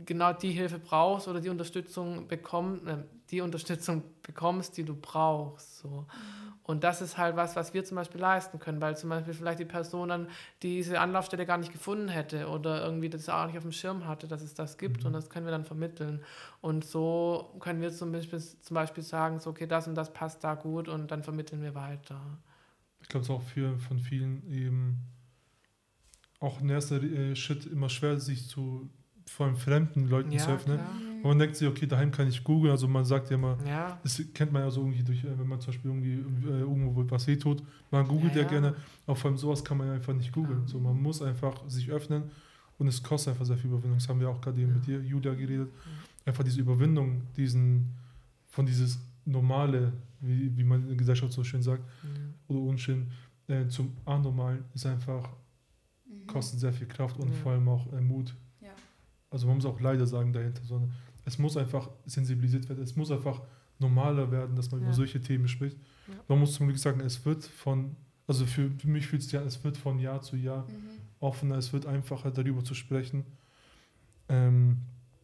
genau die Hilfe brauchst oder die Unterstützung bekommst, äh, die Unterstützung bekommst, die du brauchst. So. Mhm. Und das ist halt was, was wir zum Beispiel leisten können, weil zum Beispiel vielleicht die Person dann diese Anlaufstelle gar nicht gefunden hätte oder irgendwie das auch nicht auf dem Schirm hatte, dass es das gibt mhm. und das können wir dann vermitteln. Und so können wir zum Beispiel, zum Beispiel sagen, so, okay, das und das passt da gut und dann vermitteln wir weiter. Ich glaube, es ist auch für, von vielen eben auch in erster äh, Schritt immer schwer, sich zu vor allem fremden Leuten ja, zu öffnen. Klar. Und man denkt sich, okay, daheim kann ich googeln. Also man sagt ja immer, ja. das kennt man ja so irgendwie durch, äh, wenn man zum Beispiel irgendwie äh, irgendwo was wehtut, man googelt ja, ja, gerne. Aber vor allem sowas kann man ja einfach nicht googeln. So, man muss einfach sich öffnen und es kostet einfach sehr viel Überwindung. Das haben wir auch gerade eben mit dir, Julia, geredet. Einfach diese Überwindung, diesen, von dieses Normale, wie, wie man in der Gesellschaft so schön sagt, oder unschön, äh, zum Anormalen ist einfach, mhm. kostet sehr viel Kraft und vor allem auch äh, Mut also man muss auch leider sagen dahinter, sondern es muss einfach sensibilisiert werden, es muss einfach normaler werden, dass man ja. über solche Themen spricht. Ja. Man muss zum Glück sagen, es wird von, also für, für mich fühlt es sich an, es wird von Jahr zu Jahr mhm. offener, es wird einfacher darüber zu sprechen. Ähm,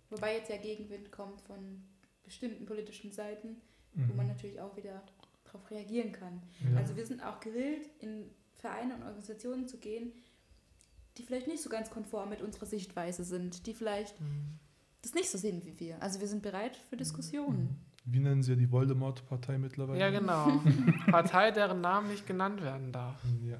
Wobei jetzt ja Gegenwind kommt von bestimmten politischen Seiten, mhm. wo man natürlich auch wieder darauf reagieren kann. Ja. Also wir sind auch gewillt, in Vereine und Organisationen zu gehen, die vielleicht nicht so ganz konform mit unserer Sichtweise sind, die vielleicht mhm. das nicht so sehen wie wir. Also wir sind bereit für Diskussionen. Mhm. Wie nennen Sie ja die Voldemort-Partei mittlerweile? Ja, genau. Partei, deren Namen nicht genannt werden darf. Ja.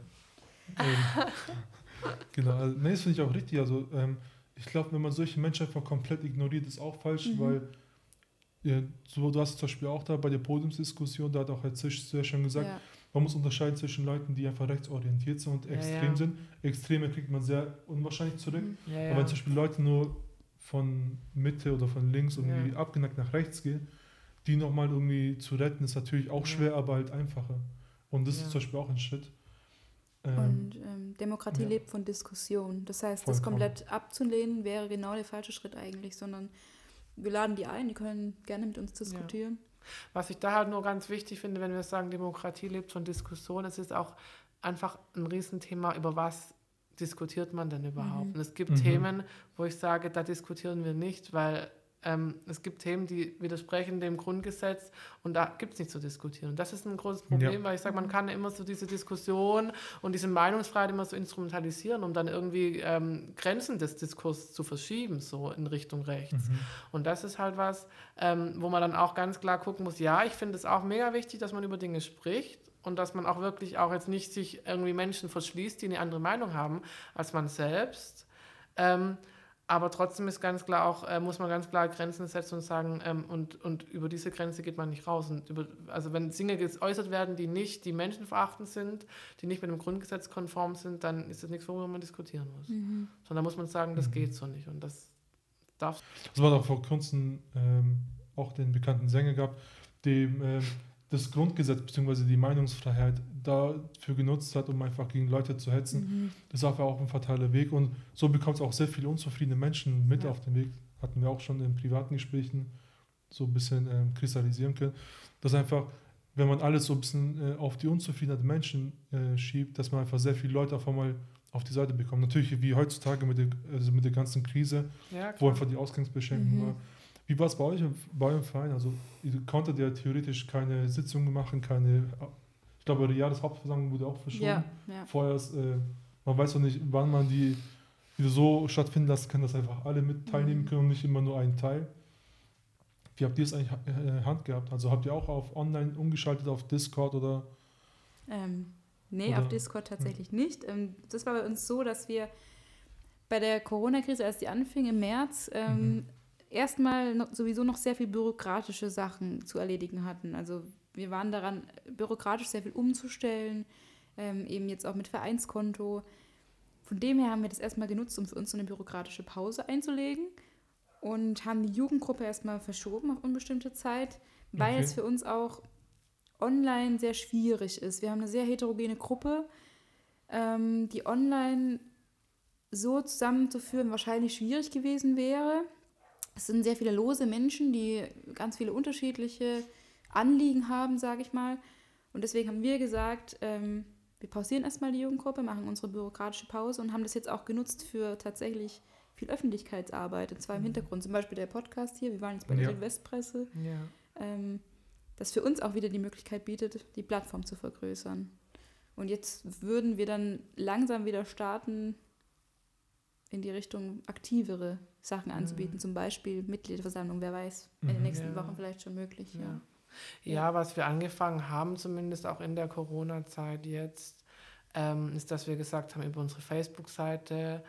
Ähm, genau, also, nee, das finde ich auch richtig. Also ähm, ich glaube, wenn man solche Menschen einfach komplett ignoriert, ist auch falsch, mhm. weil ja, so, du hast zum Beispiel auch da bei der Podiumsdiskussion, da hat auch Herr Zisch sehr schön gesagt, ja man muss unterscheiden zwischen Leuten, die einfach rechtsorientiert sind und ja, extrem ja. sind. Extreme kriegt man sehr unwahrscheinlich zurück. Mhm. Ja, Aber wenn zum Beispiel Leute nur von Mitte oder von links irgendwie abgeneigt nach rechts gehen, die nochmal irgendwie zu retten, ist natürlich auch schwer, aber halt einfacher. Und das ist zum Beispiel auch ein Schritt. Ähm, und ähm, Demokratie lebt von Diskussion. Das heißt, Vollkommen. das komplett abzulehnen wäre genau der falsche Schritt eigentlich, sondern wir laden die ein, die können gerne mit uns diskutieren. Was ich da halt nur ganz wichtig finde, wenn wir sagen, Demokratie lebt von Diskussion, es ist auch einfach ein Riesenthema, über was diskutiert man denn überhaupt? Mhm. Und es gibt mhm. Themen, wo ich sage, da diskutieren wir nicht, weil ähm, es gibt Themen, die widersprechen dem Grundgesetz und da gibt es nichts zu diskutieren. Und das ist ein großes Problem, ja. weil ich sage, man kann immer so diese Diskussion und diese Meinungsfreiheit immer so instrumentalisieren, um dann irgendwie ähm, Grenzen des Diskurses zu verschieben, so in Richtung rechts. Mhm. Und das ist halt was, ähm, wo man dann auch ganz klar gucken muss, ja, ich finde es auch mega wichtig, dass man über Dinge spricht und dass man auch wirklich auch jetzt nicht sich irgendwie Menschen verschließt, die eine andere Meinung haben als man selbst. Ähm, aber trotzdem ist ganz klar auch, äh, muss man ganz klar Grenzen setzen und sagen, ähm, und, und über diese Grenze geht man nicht raus. Und über, also wenn Dinge geäußert werden, die nicht die menschenverachtend sind, die nicht mit dem Grundgesetz konform sind, dann ist das nichts, worüber man diskutieren muss. Mhm. Sondern muss man sagen, das mhm. geht so nicht. Und das darf. Es war doch vor kurzem ähm, auch den bekannten Sänger gehabt, dem ähm, das Grundgesetz bzw. die Meinungsfreiheit dafür genutzt hat, um einfach gegen Leute zu hetzen. Mhm. Das ist einfach auch ein fataler Weg und so bekommt es auch sehr viele unzufriedene Menschen mit ja. auf den Weg. Hatten wir auch schon in privaten Gesprächen so ein bisschen ähm, kristallisieren können, dass einfach, wenn man alles so ein bisschen äh, auf die Unzufriedenheit der Menschen äh, schiebt, dass man einfach sehr viele Leute auf einmal auf die Seite bekommt. Natürlich wie heutzutage mit der, also mit der ganzen Krise, ja, wo einfach die Ausgangsbeschränkung mhm. war Wie war es bei euch bei eurem Verein? Also ihr konntet ja theoretisch keine Sitzungen machen, keine, ich glaube, die Jahreshauptversammlung wurde auch verschoben. Ja, ja. Vorher ist, äh, man weiß noch nicht, wann man die wieder so stattfinden lassen kann, dass einfach alle mit teilnehmen Mhm. können und nicht immer nur ein Teil. Wie habt ihr es eigentlich äh, Hand gehabt? Also habt ihr auch auf online umgeschaltet, auf Discord oder? Ähm, nee, Oder- auf Discord tatsächlich nicht. Ähm, das war bei uns so, dass wir bei der Corona-Krise, als die anfing im März, ähm, Mhm. Erstmal sowieso noch sehr viel bürokratische Sachen zu erledigen hatten. Also wir waren daran, bürokratisch sehr viel umzustellen, ähm, eben jetzt auch mit Vereinskonto. Von dem her haben wir das erstmal genutzt, um für uns so eine bürokratische Pause einzulegen und haben die Jugendgruppe erstmal verschoben auf unbestimmte Zeit, weil Okay. es für uns auch online sehr schwierig ist. Wir haben eine sehr heterogene Gruppe, ähm, die online so zusammenzuführen wahrscheinlich schwierig gewesen wäre. Es sind sehr viele lose Menschen, die ganz viele unterschiedliche Anliegen haben, sage ich mal. Und deswegen haben wir gesagt, ähm, wir pausieren erstmal die Jugendgruppe, machen unsere bürokratische Pause und haben das jetzt auch genutzt für tatsächlich viel Öffentlichkeitsarbeit, und zwar im Hintergrund. Zum Beispiel der Podcast hier, wir waren jetzt bei der Ja. Südwestpresse, Ja. ähm, das für uns auch wieder die Möglichkeit bietet, die Plattform zu vergrößern. Und jetzt würden wir dann langsam wieder starten, in die Richtung aktivere Sachen anzubieten, Mhm. zum Beispiel Mitgliederversammlung, wer weiß, in den Mhm. nächsten Ja. Wochen vielleicht schon möglich. Ja. Ja. Ja, was wir angefangen haben, zumindest auch in der Corona-Zeit jetzt, ähm, ist, dass wir gesagt haben, über unsere Facebook-Seite,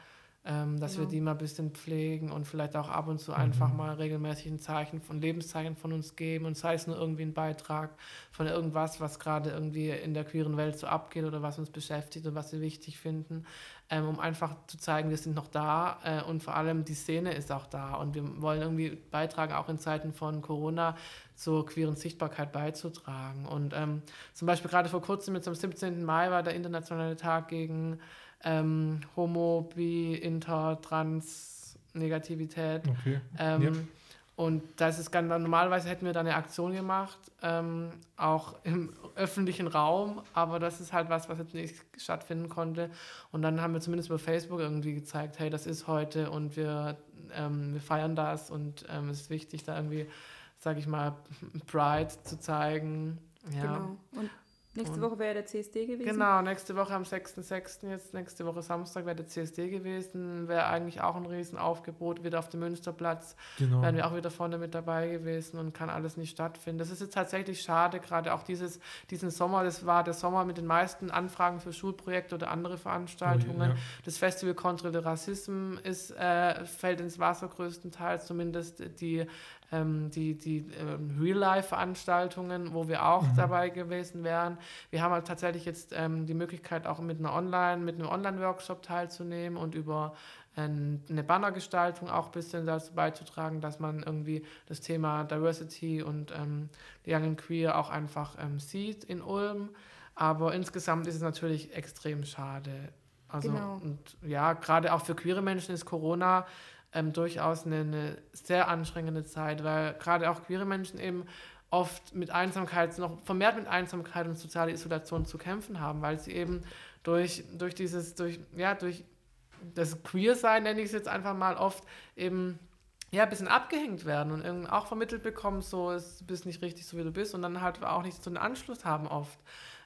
ähm, dass wir Genau. die mal ein bisschen pflegen und vielleicht auch ab und zu einfach Mhm. mal regelmäßig ein Zeichen von Lebenszeichen von uns geben und sei es nur irgendwie ein Beitrag von irgendwas, was gerade irgendwie in der queeren Welt so abgeht oder was uns beschäftigt und was wir wichtig finden, ähm, um einfach zu zeigen, wir sind noch da äh, und vor allem die Szene ist auch da und wir wollen irgendwie beitragen, auch in Zeiten von Corona zur queeren Sichtbarkeit beizutragen. Und ähm, zum Beispiel gerade vor kurzem, jetzt am 17. Mai, war der internationale Tag gegen ähm, Homo, Bi, Inter, Trans, Negativität. Okay. Ähm, Ja. Und das ist ganz normalerweise hätten wir da eine Aktion gemacht, ähm, auch im öffentlichen Raum, aber das ist halt was, was jetzt nicht stattfinden konnte. Und dann haben wir zumindest über Facebook irgendwie gezeigt, hey, das ist heute und wir, ähm, wir feiern das und ähm, es ist wichtig, da irgendwie, sag ich mal, Pride zu zeigen. Ja. Genau. Und nächste Und- Woche wäre der CSD gewesen. Genau, nächste Woche am 6.6. jetzt, nächste Woche Samstag wäre der CSD gewesen, wäre eigentlich auch ein Riesenaufgebot, wieder auf dem Münsterplatz Genau. wären wir auch wieder vorne mit dabei gewesen und kann alles nicht stattfinden. Das ist jetzt tatsächlich schade, gerade auch dieses, diesen Sommer, das war der Sommer mit den meisten Anfragen für Schulprojekte oder andere Veranstaltungen. Oh, ja. Das Festival Contre le Racisme ist, äh, fällt ins Wasser größtenteils, zumindest die, ähm, die, die ähm, Real-Life-Veranstaltungen, wo wir auch Mhm. dabei gewesen wären. Wir haben halt tatsächlich jetzt ähm, die Möglichkeit, auch mit einer Online, mit einem Online-Workshop teilzunehmen und über ein- eine Bannergestaltung auch ein bisschen dazu beizutragen, dass man irgendwie das Thema Diversity und ähm, Young and Queer auch einfach ähm, sieht in Ulm. Aber insgesamt ist es natürlich extrem schade. Also Genau. und ja, gerade auch für queere Menschen ist Corona ähm, durchaus eine, eine sehr anstrengende Zeit, weil gerade auch queere Menschen eben oft mit Einsamkeit, noch vermehrt mit Einsamkeit und sozialer Isolation zu kämpfen haben, weil sie eben durch, durch dieses, durch, ja, durch das Queer-Sein, nenne ich es jetzt einfach mal, oft eben ja, ein bisschen abgehängt werden und auch vermittelt bekommen, so, du bist nicht richtig so, wie du bist und dann halt auch nicht so einen Anschluss haben oft.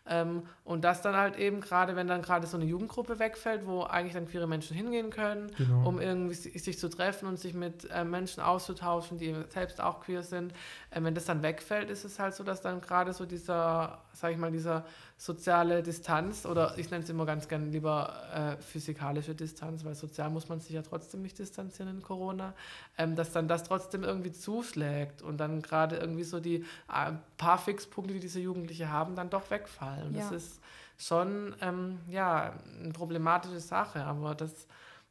Ähm, und das dann halt eben gerade, wenn dann gerade so eine Jugendgruppe wegfällt, wo eigentlich dann queere Menschen hingehen können, Genau. um irgendwie si- sich zu treffen und sich mit äh, Menschen auszutauschen, die selbst auch queer sind. Äh, wenn das dann wegfällt, ist es halt so, dass dann gerade so dieser, sag ich mal, dieser soziale Distanz oder ich nenne es immer ganz gerne lieber äh, physikalische Distanz, weil sozial muss man sich ja trotzdem nicht distanzieren in Corona, ähm, dass dann das trotzdem irgendwie zuschlägt und dann gerade irgendwie so die äh, paar Fixpunkte, die diese Jugendliche haben, dann doch wegfallen. Und Das Ja. ist schon ähm, ja, eine problematische Sache, aber das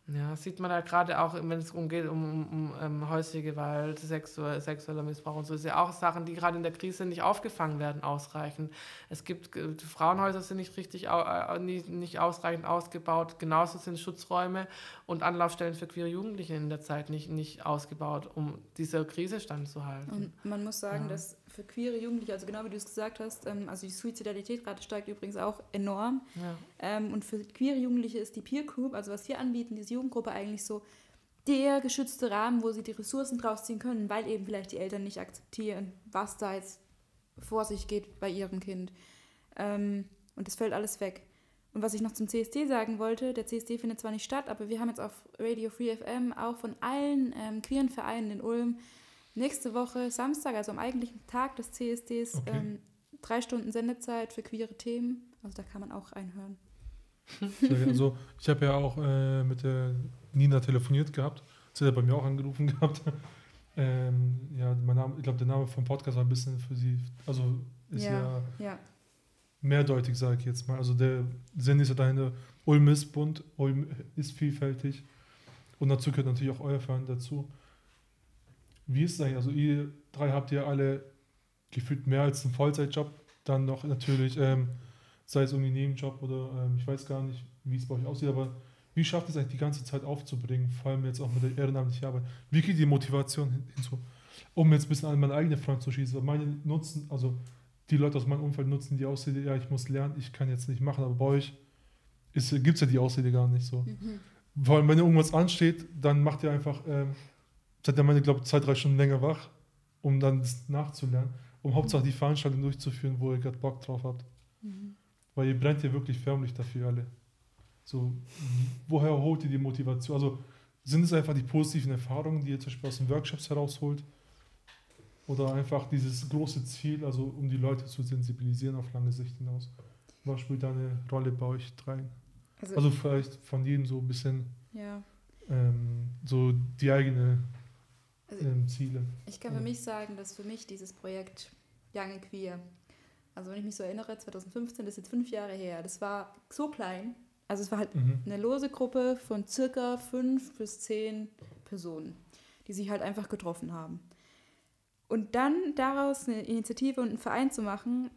ja, sieht man ja gerade auch, wenn es umgeht, um, um, um ähm, häusliche Gewalt, sexuell, sexueller Missbrauch und so, ist ja auch Sachen, die gerade in der Krise nicht aufgefangen werden ausreichend. Es gibt, äh, Frauenhäuser sind nicht richtig, äh, nicht, nicht ausreichend ausgebaut, genauso sind Schutzräume und Anlaufstellen für queere Jugendliche in der Zeit nicht, nicht ausgebaut, um dieser Krise standzuhalten. Und man muss sagen, Ja. dass für queere Jugendliche, also genau wie du es gesagt hast, ähm, also die Suizidalitätsrate steigt übrigens auch enorm. ja. Ähm, und für queere Jugendliche ist die Peer Group, also was wir anbieten, diese Jugendgruppe eigentlich so der geschützte Rahmen, wo sie die Ressourcen draus ziehen können, weil eben vielleicht die Eltern nicht akzeptieren, was da jetzt vor sich geht bei ihrem Kind. Ähm, und das fällt alles weg. Und was ich noch zum CSD sagen wollte, der CSD findet zwar nicht statt, aber wir haben jetzt auf Radio Free FM auch von allen ähm, queeren Vereinen in Ulm nächste Woche Samstag, also am eigentlichen Tag des CSDs, Okay. ähm, drei Stunden Sendezeit für queere Themen. Also da kann man auch reinhören. Also ich habe ja auch äh, mit der Nina telefoniert gehabt. Sie hat ja bei mir auch angerufen gehabt. Ähm, ja, mein Name, ich glaube, der Name vom Podcast war ein bisschen für sie, also ist ja, Ja. Ja, mehrdeutig, sage ich jetzt mal. Also der Sinn ist ja dahinter, Ulm ist bunt, Ulm ist vielfältig und dazu gehört natürlich auch euer Verein dazu. Wie ist es eigentlich? Also ihr drei habt ja alle gefühlt mehr als einen Vollzeitjob, dann noch natürlich, ähm, sei es irgendwie Nebenjob oder ähm, ich weiß gar nicht, wie es bei euch aussieht, aber wie schafft es eigentlich die ganze Zeit aufzubringen, vor allem jetzt auch mit der ehrenamtlichen Arbeit? Wie geht die Motivation hin- hinzu? Um jetzt ein bisschen an meine eigene Front zu schießen, weil meine nutzen, also die Leute aus meinem Umfeld nutzen die Ausrede, ja, ich muss lernen, ich kann jetzt nicht machen, aber bei euch gibt es ja die Ausrede gar nicht so. Mhm. Vor allem, wenn irgendwas ansteht, dann macht ihr einfach, ähm, seid ihr meine, glaube ich, zwei, drei Stunden länger wach, um dann das nachzulernen, um Hauptsache die Veranstaltung durchzuführen, wo ihr gerade Bock drauf habt. Mhm. Weil ihr brennt ja wirklich förmlich dafür alle. So, woher holt ihr die Motivation? Also sind es einfach die positiven Erfahrungen, die ihr zum Beispiel aus den Workshops herausholt? Oder einfach dieses große Ziel, also um die Leute zu sensibilisieren auf lange Sicht hinaus? Was spielt da eine Rolle bei euch dreien? Also, Also vielleicht von jedem so ein bisschen ja. ähm, so die eigene Also- ähm, Ziele. Ich kann für Ja. mich sagen, dass für mich dieses Projekt Young and Queer, also wenn ich mich so erinnere, 2015, das ist jetzt fünf Jahre her, das war so klein. Also es war halt Mhm. eine lose Gruppe von circa fünf bis zehn Personen, die sich halt einfach getroffen haben. Und dann daraus eine Initiative und einen Verein zu machen,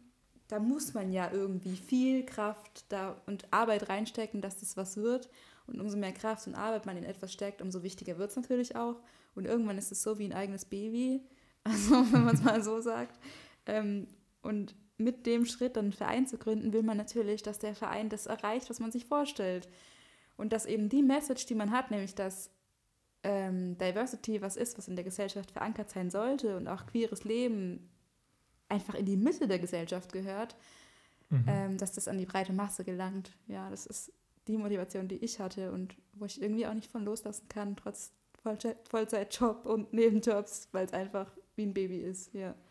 da muss man ja irgendwie viel Kraft da und Arbeit reinstecken, dass das was wird. Und umso mehr Kraft und Arbeit man in etwas steckt, umso wichtiger wird es natürlich auch. Und irgendwann ist es so wie ein eigenes Baby, also wenn man es mal so sagt. Ähm, und mit dem Schritt, dann einen Verein zu gründen, will man natürlich, dass der Verein das erreicht, was man sich vorstellt. Und dass eben die Message, die man hat, nämlich dass ähm, Diversity was ist, was in der Gesellschaft verankert sein sollte und auch queeres Leben einfach in die Mitte der Gesellschaft gehört, Mhm. ähm, dass das an die breite Masse gelangt. Ja, das ist die Motivation, die ich hatte und wo ich irgendwie auch nicht von loslassen kann, trotz Vollzeit- Vollzeitjob und Nebenjobs, weil es einfach wie ein Baby ist. Ja.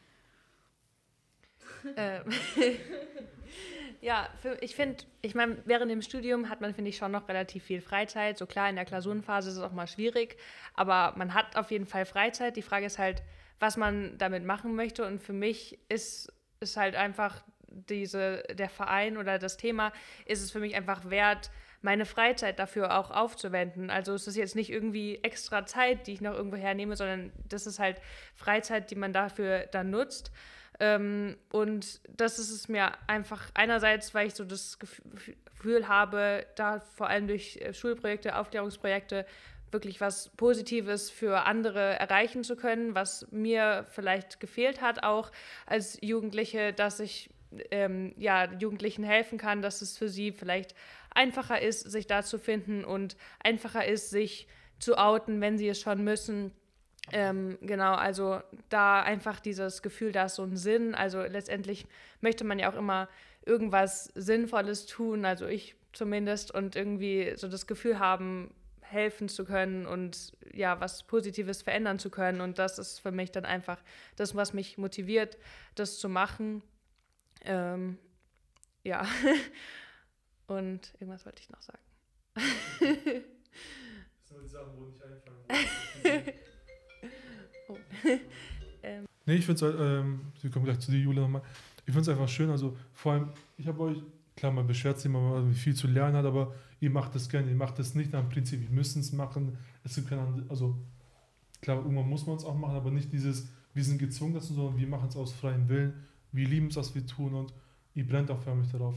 Ähm, ja, für, ich finde, ich meine, während dem Studium hat man, finde ich, schon noch relativ viel Freizeit. So klar, in der Klausurenphase ist es auch mal schwierig, aber man hat auf jeden Fall Freizeit. Die Frage ist halt, was man damit machen möchte. Und für mich ist, ist halt einfach diese, der Verein oder das Thema, ist es für mich einfach wert, meine Freizeit dafür auch aufzuwenden. Also es ist jetzt nicht irgendwie extra Zeit, die ich noch irgendwo hernehme, sondern das ist halt Freizeit, die man dafür dann nutzt. Ähm, und das ist es mir einfach einerseits, weil ich so das Gef- Gefühl habe, da vor allem durch äh, Schulprojekte, Aufklärungsprojekte wirklich was Positives für andere erreichen zu können, was mir vielleicht gefehlt hat auch als Jugendliche, dass ich ähm, ja, Jugendlichen helfen kann, dass es für sie vielleicht einfacher ist, sich da zu finden und einfacher ist, sich zu outen, wenn sie es schon müssen. Ähm, genau, also da einfach dieses Gefühl, da ist so ein Sinn. Also letztendlich möchte man ja auch immer irgendwas Sinnvolles tun, also ich zumindest, und irgendwie so das Gefühl haben, helfen zu können und ja, was Positives verändern zu können. Und das ist für mich dann einfach das, was mich motiviert, das zu machen. Ähm, ja. und irgendwas wollte ich noch sagen. Oh. Nee, ich finde es, ähm, wir kommen gleich zu dir, Julia, nochmal. Ich finde es einfach schön, also vor allem, ich habe euch, klar, man beschwert sich immer, man viel zu lernen hat, aber ihr macht das gerne, ihr macht das nicht nach dem Prinzip, wir müssen es machen. Es gibt keine andere, also klar, irgendwann muss man es auch machen, aber nicht dieses, wir sind gezwungen dazu, sondern wir machen es aus freiem Willen, wir lieben es, was wir tun und ihr brennt auch förmlich darauf.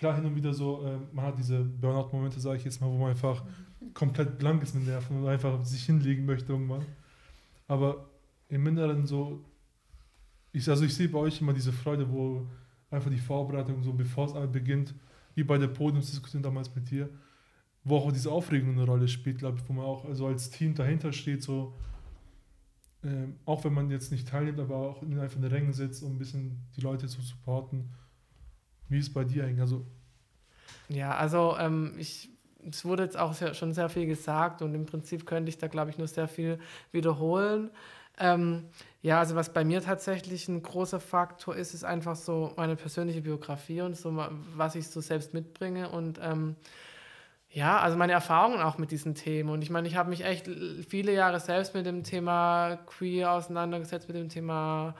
Klar, hin und wieder so, äh, man hat diese Burnout-Momente, sage ich jetzt mal, wo man einfach komplett blank ist mit Nerven und einfach sich hinlegen möchte irgendwann. Aber im Inneren so, ich, also ich sehe bei euch immer diese Freude, wo einfach die Vorbereitung so, bevor es beginnt, wie bei der Podiumsdiskussion damals mit dir, wo auch diese Aufregung eine Rolle spielt, glaube ich, wo man auch also als Team dahinter steht, so ähm, auch wenn man jetzt nicht teilnimmt, aber auch in einfach in den Rängen sitzt, um ein bisschen die Leute zu supporten. Wie ist es bei dir eigentlich? Also, Ja, also ähm, ich, es wurde jetzt auch sehr, schon sehr viel gesagt und im Prinzip könnte ich da, glaube ich, nur sehr viel wiederholen. Ähm, ja, also was bei mir tatsächlich ein großer Faktor ist, ist einfach so meine persönliche Biografie und so, was ich so selbst mitbringe und ähm, ja, also meine Erfahrungen auch mit diesen Themen. Und ich meine, ich habe mich echt viele Jahre selbst mit dem Thema Queer auseinandergesetzt, mit dem Thema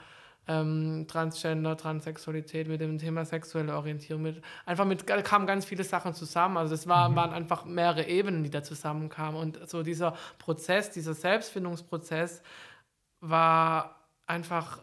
ähm, Transgender, Transsexualität, mit dem Thema sexuelle Orientierung. Mit, einfach mit, kamen ganz viele Sachen zusammen. Also das war, waren einfach mehrere Ebenen, die da zusammenkamen. Und so dieser Prozess, dieser Selbstfindungsprozess war einfach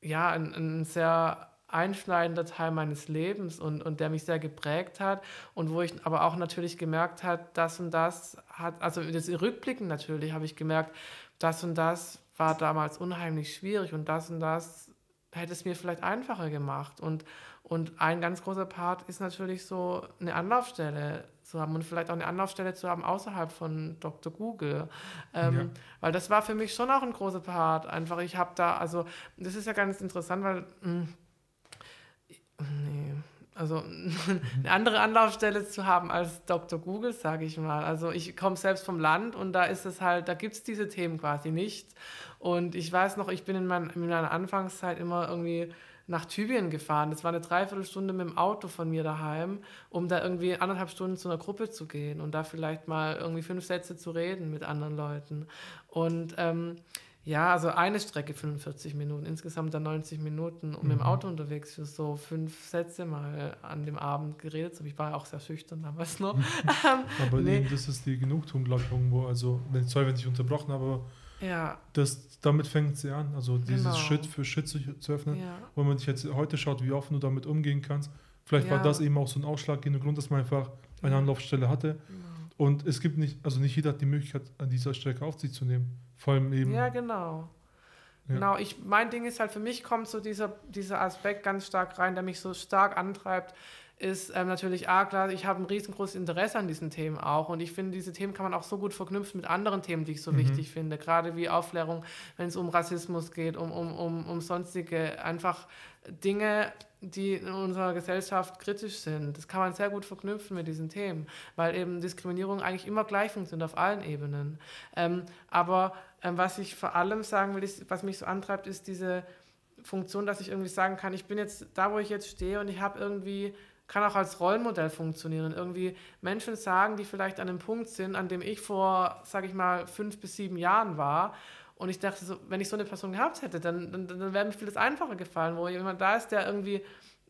ja, ein, ein sehr einschneidender Teil meines Lebens und, und der mich sehr geprägt hat und wo ich aber auch natürlich gemerkt habe, das und das hat, also das Rückblicken natürlich habe ich gemerkt, das und das war damals unheimlich schwierig und das und das hätte es mir vielleicht einfacher gemacht und, und ein ganz großer Part ist natürlich so eine Anlaufstelle zu haben und vielleicht auch eine Anlaufstelle zu haben außerhalb von Dr. Google. Ähm, Ja. Weil das war für mich schon auch ein großer Part. Einfach, ich habe da, also, das ist ja ganz interessant, weil, mh, nee, also eine andere Anlaufstelle zu haben als Dr. Google, sage ich mal. Also ich komme selbst vom Land und da ist es halt, da gibt es diese Themen quasi nicht. Und ich weiß noch, ich bin in, mein, in meiner Anfangszeit immer irgendwie nach Tübingen gefahren. Das war eine Dreiviertelstunde mit dem Auto von mir daheim, um da irgendwie anderthalb Stunden zu einer Gruppe zu gehen und da vielleicht mal irgendwie fünf Sätze zu reden mit anderen Leuten. Und ähm, ja, also eine Strecke 45 Minuten, insgesamt dann 90 Minuten und mit dem Auto unterwegs für so fünf Sätze mal an dem Abend geredet. haben. Ich war ja auch sehr schüchtern damals noch. Ähm, aber Nee. eben, das ist die Genugtuung, glaube ich, irgendwo. Also, wenn, sorry, wenn ich unterbrochen habe, aber ja, das, damit fängt sie an. Also, dieses Genau. Schritt für Schritt zu, zu öffnen. ja, Wenn man sich jetzt heute schaut, wie offen du damit umgehen kannst, vielleicht war Ja. das eben auch so ein ausschlaggebender Grund, dass man einfach eine Ja. Anlaufstelle hatte. genau. Und es gibt nicht, also nicht jeder hat die Möglichkeit, an dieser Strecke auf sich zu nehmen. Vor allem eben. Ja, genau. Ja. Genau, ich, mein Ding ist halt, für mich kommt so dieser, dieser Aspekt ganz stark rein, der mich so stark antreibt, ist ähm, natürlich, ah klar, ich habe ein riesengroßes Interesse an diesen Themen auch und ich finde, diese Themen kann man auch so gut verknüpfen mit anderen Themen, die ich so Mhm. wichtig finde, gerade wie Aufklärung, wenn es um Rassismus geht, um, um, um, um sonstige einfach Dinge, die in unserer Gesellschaft kritisch sind. Das kann man sehr gut verknüpfen mit diesen Themen, weil eben Diskriminierung eigentlich immer gleich funktioniert auf allen Ebenen. Ähm, aber was ich vor allem sagen will, ist, was mich so antreibt, ist diese Funktion, dass ich irgendwie sagen kann, ich bin jetzt da, wo ich jetzt stehe und ich habe irgendwie, kann auch als Rollenmodell funktionieren. Irgendwie Menschen sagen, die vielleicht an einem Punkt sind, an dem ich vor, sage ich mal, fünf bis sieben Jahren war. Und ich dachte, so, wenn ich so eine Person gehabt hätte, dann, dann, dann wäre mir vieles einfacher gefallen, wo jemand da ist, der irgendwie,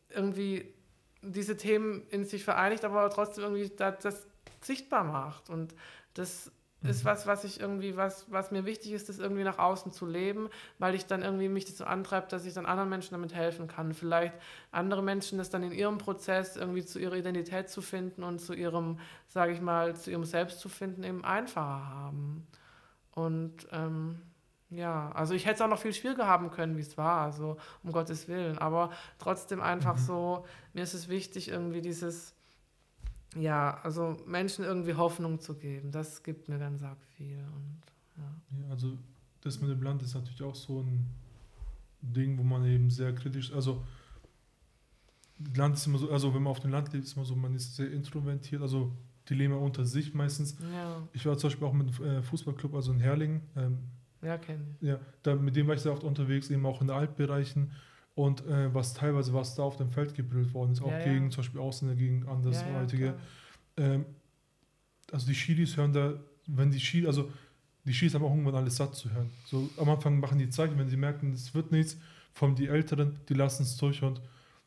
irgendwie diese Themen in sich vereinigt, aber trotzdem irgendwie das, das sichtbar macht. Und das ist was, was ich irgendwie, was, was mir wichtig ist, das irgendwie nach außen zu leben, weil ich dann irgendwie mich das so antreibt, dass ich dann anderen Menschen damit helfen kann. Vielleicht andere Menschen das dann in ihrem Prozess irgendwie zu ihrer Identität zu finden und zu ihrem, sage ich mal, zu ihrem Selbst zu finden, eben einfacher haben. Und ähm, ja, also ich hätte es auch noch viel schwieriger haben können, wie es war, also um Gottes Willen. Aber trotzdem einfach so, mir ist es wichtig, irgendwie dieses, ja, also Menschen irgendwie Hoffnung zu geben. Das gibt mir ganz arg viel. Und, ja. Ja, also das mit dem Land ist natürlich auch so ein Ding, wo man eben sehr kritisch, also Land ist immer so, also wenn man auf dem Land lebt, ist man so, man ist sehr introvertiert, also die leben ja unter sich meistens. Ja, Ich war zum Beispiel auch mit einem äh, Fußballclub, also in Herlingen, ähm, ja, kenne ich. ja, da, mit dem war ich sehr oft unterwegs, eben auch in den Altbereichen und äh, was teilweise, was da auf dem Feld gebrüllt worden ist, auch Ja, ja. gegen zum Beispiel Ausländer, gegen Andersartige. ähm, also die Schiris hören da, wenn die Schiris, also die Schiris haben auch irgendwann alles satt zu hören. So am Anfang machen die Zeichen, wenn sie merken, es wird nichts, von die Älteren, die lassen es durch und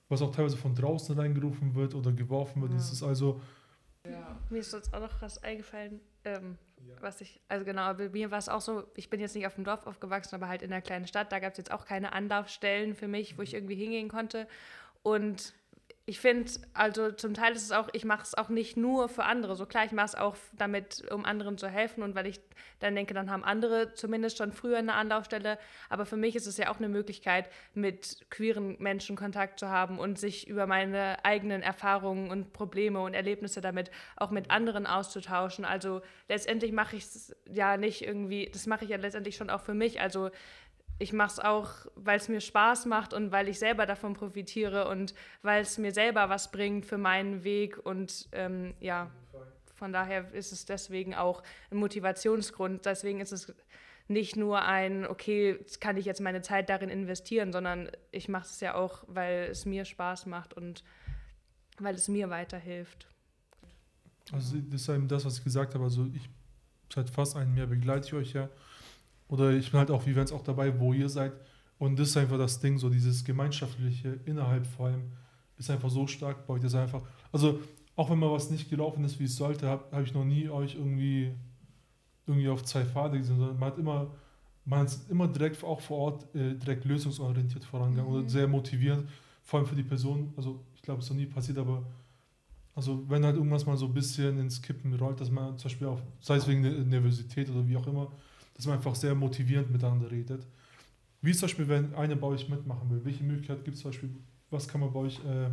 was auch teilweise von draußen reingerufen wird oder geworfen wird, Ja. ist also, Mir ist jetzt auch noch was eingefallen, ähm, was ich, also genau, bei mir war es auch so, ich bin jetzt nicht auf dem Dorf aufgewachsen, aber halt in einer kleinen Stadt, da gab es jetzt auch keine Anlaufstellen für mich, wo ich irgendwie hingehen konnte. Und ich finde, also zum Teil ist es auch, ich mache es auch nicht nur für andere. So klar, ich mache es auch damit, um anderen zu helfen und weil ich dann denke, dann haben andere zumindest schon früher eine Anlaufstelle. Aber für mich ist es ja auch eine Möglichkeit, mit queeren Menschen Kontakt zu haben und sich über meine eigenen Erfahrungen und Probleme und Erlebnisse damit auch mit anderen auszutauschen. Also letztendlich mache ich es ja nicht irgendwie, das mache ich ja letztendlich schon auch für mich. Also ich mache es auch, weil es mir Spaß macht und weil ich selber davon profitiere und weil es mir selber was bringt für meinen Weg. Und ähm, ja, von daher ist es deswegen auch ein Motivationsgrund. Deswegen ist es nicht nur ein, okay, kann ich jetzt meine Zeit darin investieren, sondern ich mache es ja auch, weil es mir Spaß macht und weil es mir weiterhilft. Also das ist eben das, was ich gesagt habe. Also ich seit fast einem Jahr begleite ich euch ja oder ich bin halt auch, wie wenn es auch dabei, wo ihr seid. Und das ist einfach das Ding, so dieses Gemeinschaftliche innerhalb vor allem, ist einfach so stark bei euch. Das ist einfach, also auch wenn mal was nicht gelaufen ist, wie es sollte, habe hab ich noch nie euch irgendwie, irgendwie auf zwei Pfade gesehen, sondern man hat immer, man ist immer direkt auch vor Ort äh, direkt lösungsorientiert vorangegangen mhm. oder sehr motivierend, vor allem für die Person. Also ich glaube, es ist noch nie passiert, aber also wenn halt irgendwas mal so ein bisschen ins Kippen rollt, dass man zum Beispiel auch, sei es wegen der Nervosität oder wie auch immer, dass man einfach sehr motivierend miteinander redet. Wie ist zum Beispiel, wenn einer bei euch mitmachen will? Welche Möglichkeit gibt es zum Beispiel? Was kann man bei euch, äh,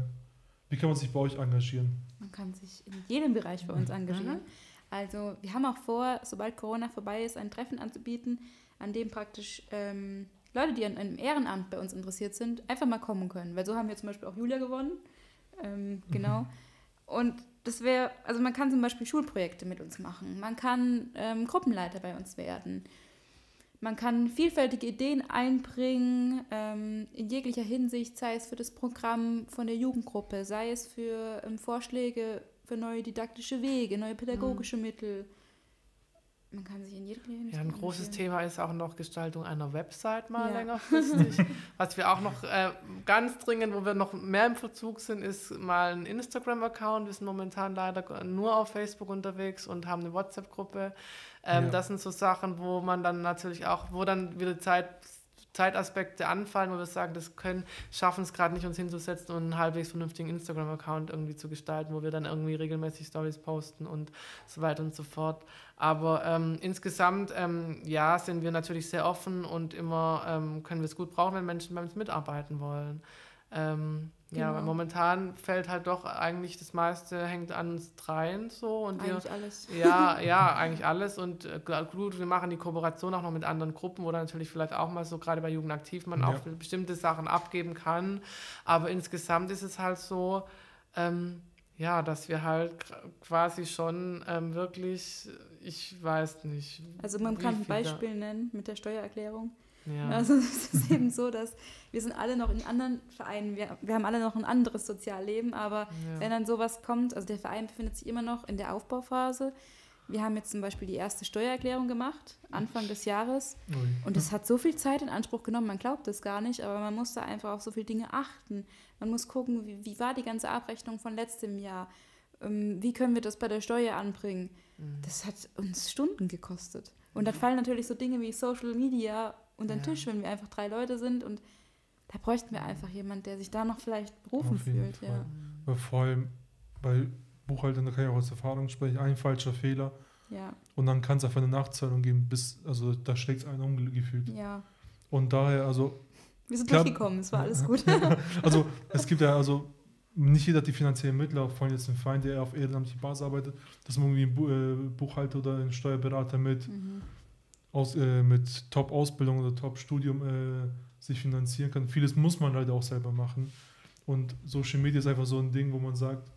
wie kann man sich bei euch engagieren? Man kann sich in jedem Bereich bei uns mhm. engagieren. Also wir haben auch vor, sobald Corona vorbei ist, ein Treffen anzubieten, an dem praktisch ähm, Leute, die an einem Ehrenamt bei uns interessiert sind, einfach mal kommen können. Weil so haben wir zum Beispiel auch Julia gewonnen. Ähm, genau. Mhm. Und das wäre, also man kann zum Beispiel Schulprojekte mit uns machen, man kann ähm, Gruppenleiter bei uns werden, man kann vielfältige Ideen einbringen, ähm, in jeglicher Hinsicht, sei es für das Programm von der Jugendgruppe, sei es für ähm, Vorschläge für neue didaktische Wege, neue pädagogische mhm. Mittel. Man kann sich in jedem Hinsicht. Ja, ein großes Thema ist auch noch Gestaltung einer Website mal ja. längerfristig. Was wir auch noch äh, ganz dringend, wo wir noch mehr im Verzug sind, ist mal ein Instagram-Account. Wir sind momentan leider nur auf Facebook unterwegs und haben eine WhatsApp-Gruppe. Ähm, ja. Das sind so Sachen, wo man dann natürlich auch, wo dann wieder Zeit Zeitaspekte anfallen, wo wir sagen, das können, schaffen es gerade nicht, uns hinzusetzen und einen halbwegs vernünftigen Instagram-Account irgendwie zu gestalten, wo wir dann irgendwie regelmäßig Stories posten und so weiter und so fort. Aber ähm, insgesamt, ähm, ja, sind wir natürlich sehr offen und immer ähm, können wir es gut brauchen, wenn Menschen bei uns mitarbeiten wollen. Ähm, ja, genau. momentan fällt halt doch eigentlich das meiste hängt an uns dreien so und eigentlich wir, alles. Ja, ja, eigentlich alles und äh, gut, wir machen die Kooperation auch noch mit anderen Gruppen, wo dann natürlich vielleicht auch mal so gerade bei Jugendaktiv man ja. auch bestimmte Sachen abgeben kann, aber insgesamt ist es halt so, ähm, ja, dass wir halt quasi schon ähm, wirklich, ich weiß nicht. Also man kann ein Beispiel nennen mit der Steuererklärung. Ja. Also es ist eben so, dass wir sind alle noch in anderen Vereinen, wir, wir haben alle noch ein anderes Sozialleben, aber ja. wenn dann sowas kommt, also der Verein befindet sich immer noch in der Aufbauphase. Wir haben jetzt zum Beispiel die erste Steuererklärung gemacht, Anfang des Jahres. Ui. Und es hat so viel Zeit in Anspruch genommen, man glaubt es gar nicht, aber man muss da einfach auf so viele Dinge achten. Man muss gucken, wie, wie war die ganze Abrechnung von letztem Jahr? Ähm, wie können wir das bei der Steuer anbringen? Mhm. Das hat uns Stunden gekostet. Und dann fallen natürlich so Dinge wie Social Media unter den ja. Tisch, wenn wir einfach drei Leute sind und da bräuchten wir einfach jemanden, der sich da noch vielleicht berufen fühlt. Ja. Weil vor allem bei Buchhaltern, da kann ich auch aus Erfahrung sprechen, ein falscher Fehler. Ja. Und dann kann es einfach eine Nachzahlung geben, bis, also da schlägt es einen umgefühlt. Ja. Und daher, also. Wir sind durchgekommen, es war alles gut. also es gibt ja, also nicht jeder hat die finanziellen Mittel, auch von jetzt ein Feind, der auf ehrenamtlicher Basis arbeitet, dass man irgendwie einen äh, Buchhalter oder einen Steuerberater mit mhm aus, äh, mit Top-Ausbildung oder Top-Studium äh, sich finanzieren kann. Vieles muss man leider auch selber machen. Und Social Media ist einfach so ein Ding, wo man sagt,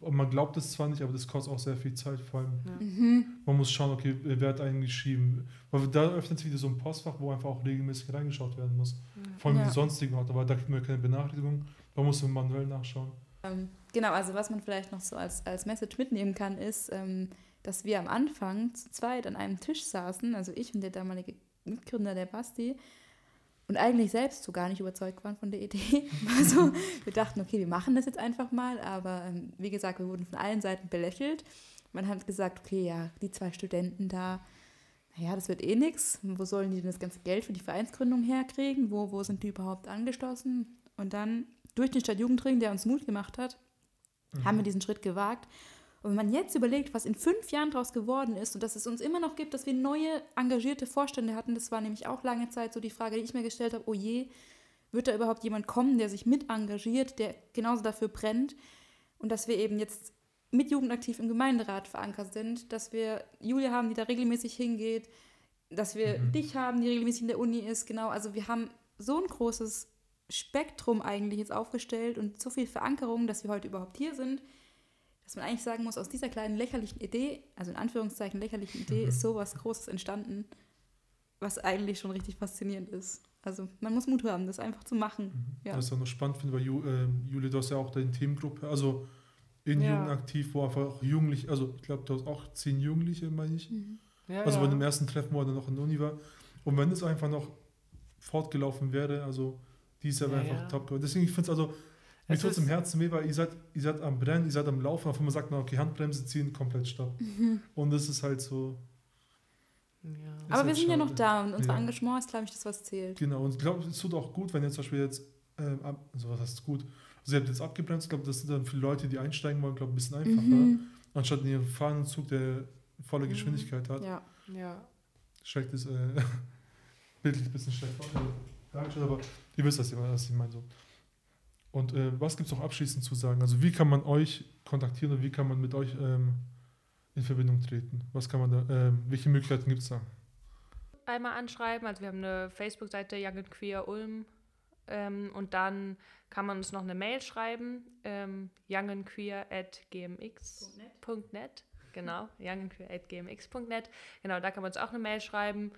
man glaubt es zwar nicht, aber das kostet auch sehr viel Zeit. Vor allem, ja. mhm. man muss schauen, okay, wer hat eigentlich geschrieben. Weil da öffnet sich wieder so ein Postfach, wo einfach auch regelmäßig reingeschaut werden muss. Mhm. Vor allem ja. die sonstigen Orte, aber da kriegt man keine Benachrichtigung. Da muss man manuell nachschauen. Ähm, genau, also was man vielleicht noch so als, als Message mitnehmen kann, ist, ähm, dass wir am Anfang zu zweit an einem Tisch saßen, also ich und der damalige Mitgründer, der Basti, und eigentlich selbst so gar nicht überzeugt waren von der Idee. Also wir dachten, okay, wir machen das jetzt einfach mal, aber ähm, wie gesagt, wir wurden von allen Seiten belächelt. Man hat gesagt, okay, ja, die zwei Studenten da, naja, das wird eh nichts. Wo sollen die denn das ganze Geld für die Vereinsgründung herkriegen? Wo, wo sind die überhaupt angeschlossen? Und dann durch den Stadtjugendring, der uns Mut gemacht hat, haben wir diesen Schritt gewagt. Und wenn man jetzt überlegt, was in fünf Jahren daraus geworden ist und dass es uns immer noch gibt, dass wir neue engagierte Vorstände hatten, das war nämlich auch lange Zeit so die Frage, die ich mir gestellt habe, oh je, wird da überhaupt jemand kommen, der sich mit engagiert, der genauso dafür brennt? Und dass wir eben jetzt mit Jugendaktiv im Gemeinderat verankert sind, dass wir Julia haben, die da regelmäßig hingeht, dass wir Mhm. dich haben, die regelmäßig in der Uni ist, genau, also wir haben so ein großes Spektrum eigentlich jetzt aufgestellt und so viel Verankerung, dass wir heute überhaupt hier sind, dass man eigentlich sagen muss, aus dieser kleinen lächerlichen Idee, also in Anführungszeichen lächerlichen Idee, Mhm. ist sowas Großes entstanden, was eigentlich schon richtig faszinierend ist. Also man muss Mut haben, das einfach zu machen. Mhm. Ja. Was ich auch noch spannend finde, weil Ju, ähm, Juli, du hast ja auch deine Themengruppe, also in Ja. Jugend aktiv, wo einfach auch Jugendliche, also ich glaube, du hast auch zehn Jugendliche, meine ich. Ja, Also ja. bei dem ersten Treffen, wo er dann noch in der Uni war. Und wenn es einfach noch fortgelaufen wäre, also die ist ja, Ja, einfach ja. top geworden. Deswegen, ich finde es also, mir Es tut es im Herzen weh, weil ihr seid, ihr seid am Brennen, ihr seid am Laufen, auf einmal sagt man, okay, Handbremse ziehen, komplett Stopp. Und das ist halt so, Ja. Aber wir halt sind ja noch schade. da und unser Ja. Engagement ist, glaube ich, das, was zählt. genau. Und ich glaube, es tut auch gut, wenn jetzt zum Beispiel jetzt, ähm, ab- also was heißt gut, also ihr habt jetzt abgebremst, ich glaube, das sind dann für Leute, die einsteigen wollen, glaube ich, ein bisschen einfacher, Mhm. anstatt in ihren fahrenden Zug, der volle Mhm. Geschwindigkeit hat. Ja. ja. schreckt es äh, bildlich ein bisschen schlecht äh, dargestellt, aber ihr wisst, was ich, was ich meine. So. Und äh, was gibt es noch abschließend zu sagen? Also wie kann man euch kontaktieren und wie kann man mit euch ähm, in Verbindung treten? Was kann man da, ähm, welche Möglichkeiten gibt es da? einmal anschreiben. Also wir haben eine Facebook-Seite Young and Queer Ulm. Ähm, und dann kann man uns noch eine Mail schreiben. Ähm, youngandqueer.gmx.net. Genau, youngandqueer.gmx.net. Genau, da kann man uns auch eine Mail schreiben.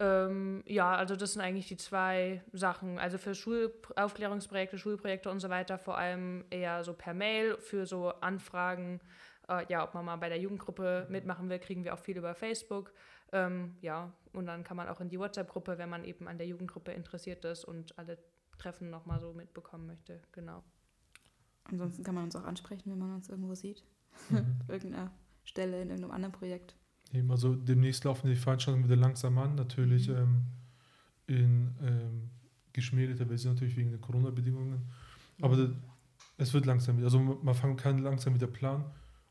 Ähm, ja, also das sind eigentlich die zwei Sachen. Also für Schulaufklärungsprojekte, Schulprojekte und so weiter vor allem eher so per Mail. Für so Anfragen, äh, ja, ob man mal bei der Jugendgruppe mitmachen will, kriegen wir auch viel über Facebook. Ähm, ja, und dann kann man auch in die WhatsApp-Gruppe, wenn man eben an der Jugendgruppe interessiert ist und alle Treffen nochmal so mitbekommen möchte. Genau. Ansonsten kann man uns auch ansprechen, wenn man uns irgendwo sieht. Mhm. Irgendeiner Stelle in irgendeinem anderen Projekt. Eben, also demnächst laufen die Veranstaltungen wieder langsam an, natürlich Mhm. ähm, in ähm, geschmälter Version, natürlich wegen der Corona-Bedingungen. Aber Mhm. das, es wird langsam wieder, also man man kann langsam wieder planen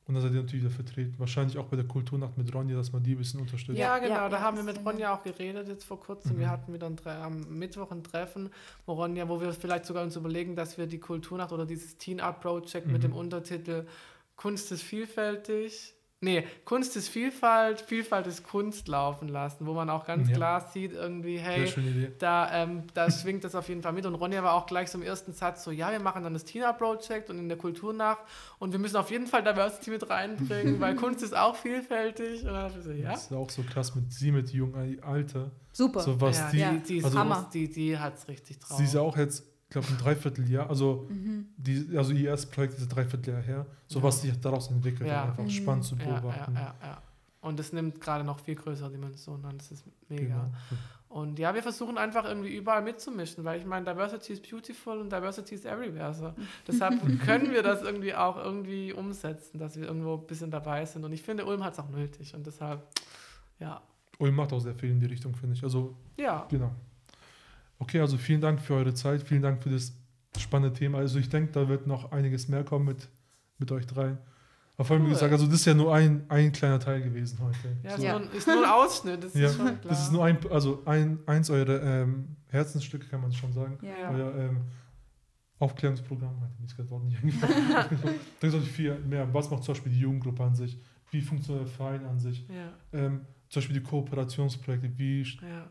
und dann seid ihr natürlich wieder vertreten. Wahrscheinlich auch bei der Kulturnacht mit Ronja, dass man die ein bisschen unterstützt. Ja, genau. ja, da ja, haben wir mit Ronja auch geredet jetzt vor kurzem. Mhm. Wir hatten wieder ein, am Mittwoch ein Treffen, wo Ronja, wo wir vielleicht sogar uns überlegen, dass wir die Kulturnacht oder dieses Teen Art Project Mhm. mit dem Untertitel Kunst ist vielfältig. Nee, Kunst ist Vielfalt, Vielfalt ist Kunst laufen lassen, wo man auch ganz Ja. klar sieht, irgendwie, hey, da, ähm, da schwingt das auf jeden Fall mit. Und Ronja war auch gleich so im ersten Satz so, ja, wir machen dann das Tina Project und in der Kulturnacht und wir müssen auf jeden Fall Diversity mit reinbringen, weil Kunst ist auch vielfältig. Und dann so, ja. Das ist auch so krass mit sie, mit jung Alter. Super. So was ja, die, die, die, ist also Hammer. die, die hat es richtig drauf. sie ist ja auch jetzt, ich glaube, ein Dreivierteljahr, also, Mhm. die, also ihr erstes Projekt ist ein Dreivierteljahr her, so Ja. was sich daraus entwickelt, Ja. einfach Mhm. spannend zu ja, ja, beobachten. ja, ja. Und es nimmt gerade noch viel größere Dimensionen an. Das ist mega. Genau. Und ja, wir versuchen einfach irgendwie überall mitzumischen, weil ich meine, Diversity is beautiful und Diversity is everywhere. So. Deshalb können wir das irgendwie auch irgendwie umsetzen, dass wir irgendwo ein bisschen dabei sind. Und ich finde, Ulm hat es auch nötig. Und deshalb, ja. Ulm macht auch sehr viel in die Richtung, finde ich. Also, Ja. genau. Okay, also vielen Dank für eure Zeit, vielen Dank für das spannende Thema. Also ich denke, da wird noch einiges mehr kommen mit, mit euch drei. Aber vor allem, wie Cool. gesagt, also das ist ja nur ein, ein kleiner Teil gewesen heute. Ja, So. Ist, Ja. Nur, ein- ist nur ein Ausschnitt, das Ja, ist schon klar. Das ist nur ein, also ein, eins eurer ähm, Herzensstücke, kann man schon sagen. Ja. Euer ähm, Aufklärungsprogramm, hat mir jetzt gerade Wort nicht eingefallen. da ist natürlich viel mehr. Was macht zum Beispiel die Jugendgruppe an sich? Wie funktioniert der Verein an sich? Ähm, zum Beispiel die Kooperationsprojekte, wie, ja.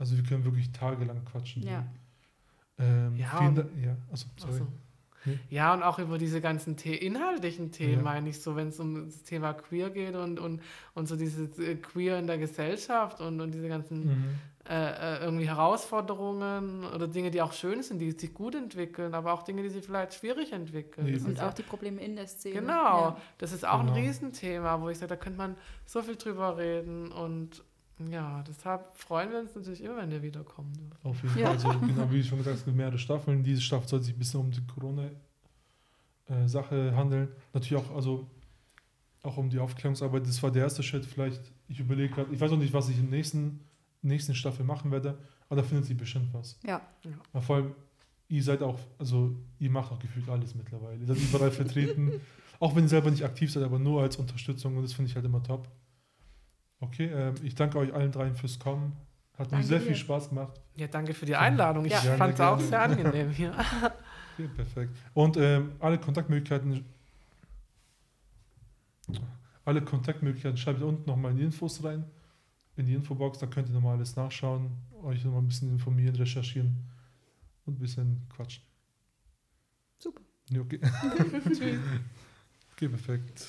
Also wir können wirklich tagelang quatschen. Ja. Ähm, Ja, und- Dank. Ja, also, so. Nee. Ja, und auch über diese ganzen The inhaltlichen Themen, Ja. meine ich, so wenn es um das Thema Queer geht und, und, und so dieses äh, Queer in der Gesellschaft und, und diese ganzen Mhm. äh, äh, irgendwie Herausforderungen oder Dinge, die auch schön sind, die sich gut entwickeln, aber auch Dinge, die sich vielleicht schwierig entwickeln. Nee, Das Und auch die Probleme in der Szene. genau, Ja. das ist auch Genau. ein Riesenthema, wo ich sage, da könnte man so viel drüber reden und ja, deshalb freuen wir uns natürlich immer, wenn ihr wiederkommen dürft. Auf jeden Ja. Fall. Also, genau wie schon gesagt, es gibt mehrere Staffeln. Diese Staffel soll sich ein bisschen um die Corona-Sache handeln. Natürlich auch, also auch um die Aufklärungsarbeit. Das war der erste Schritt. Vielleicht, ich überlege gerade, ich weiß noch nicht, was ich in der nächsten, nächsten Staffel machen werde, aber da findet sich bestimmt was. Ja. Aber vor allem, ihr seid auch, also ihr macht auch gefühlt alles mittlerweile. Ihr seid überall vertreten, auch wenn ihr selber nicht aktiv seid, aber nur als Unterstützung und das finde ich halt immer top. Okay, ähm, ich danke euch allen dreien fürs Kommen. Hat mir Danke sehr dir. viel Spaß gemacht. Ja, danke für die Einladung. Ich Ja. Fand es auch sehr angenehm hier. Okay, perfekt. Und ähm, alle Kontaktmöglichkeiten, alle Kontaktmöglichkeiten schreibt ihr unten nochmal in die Infos rein, in die Infobox, da könnt ihr nochmal alles nachschauen, euch nochmal ein bisschen informieren, recherchieren und ein bisschen quatschen. Super. Ja, okay. okay, perfekt.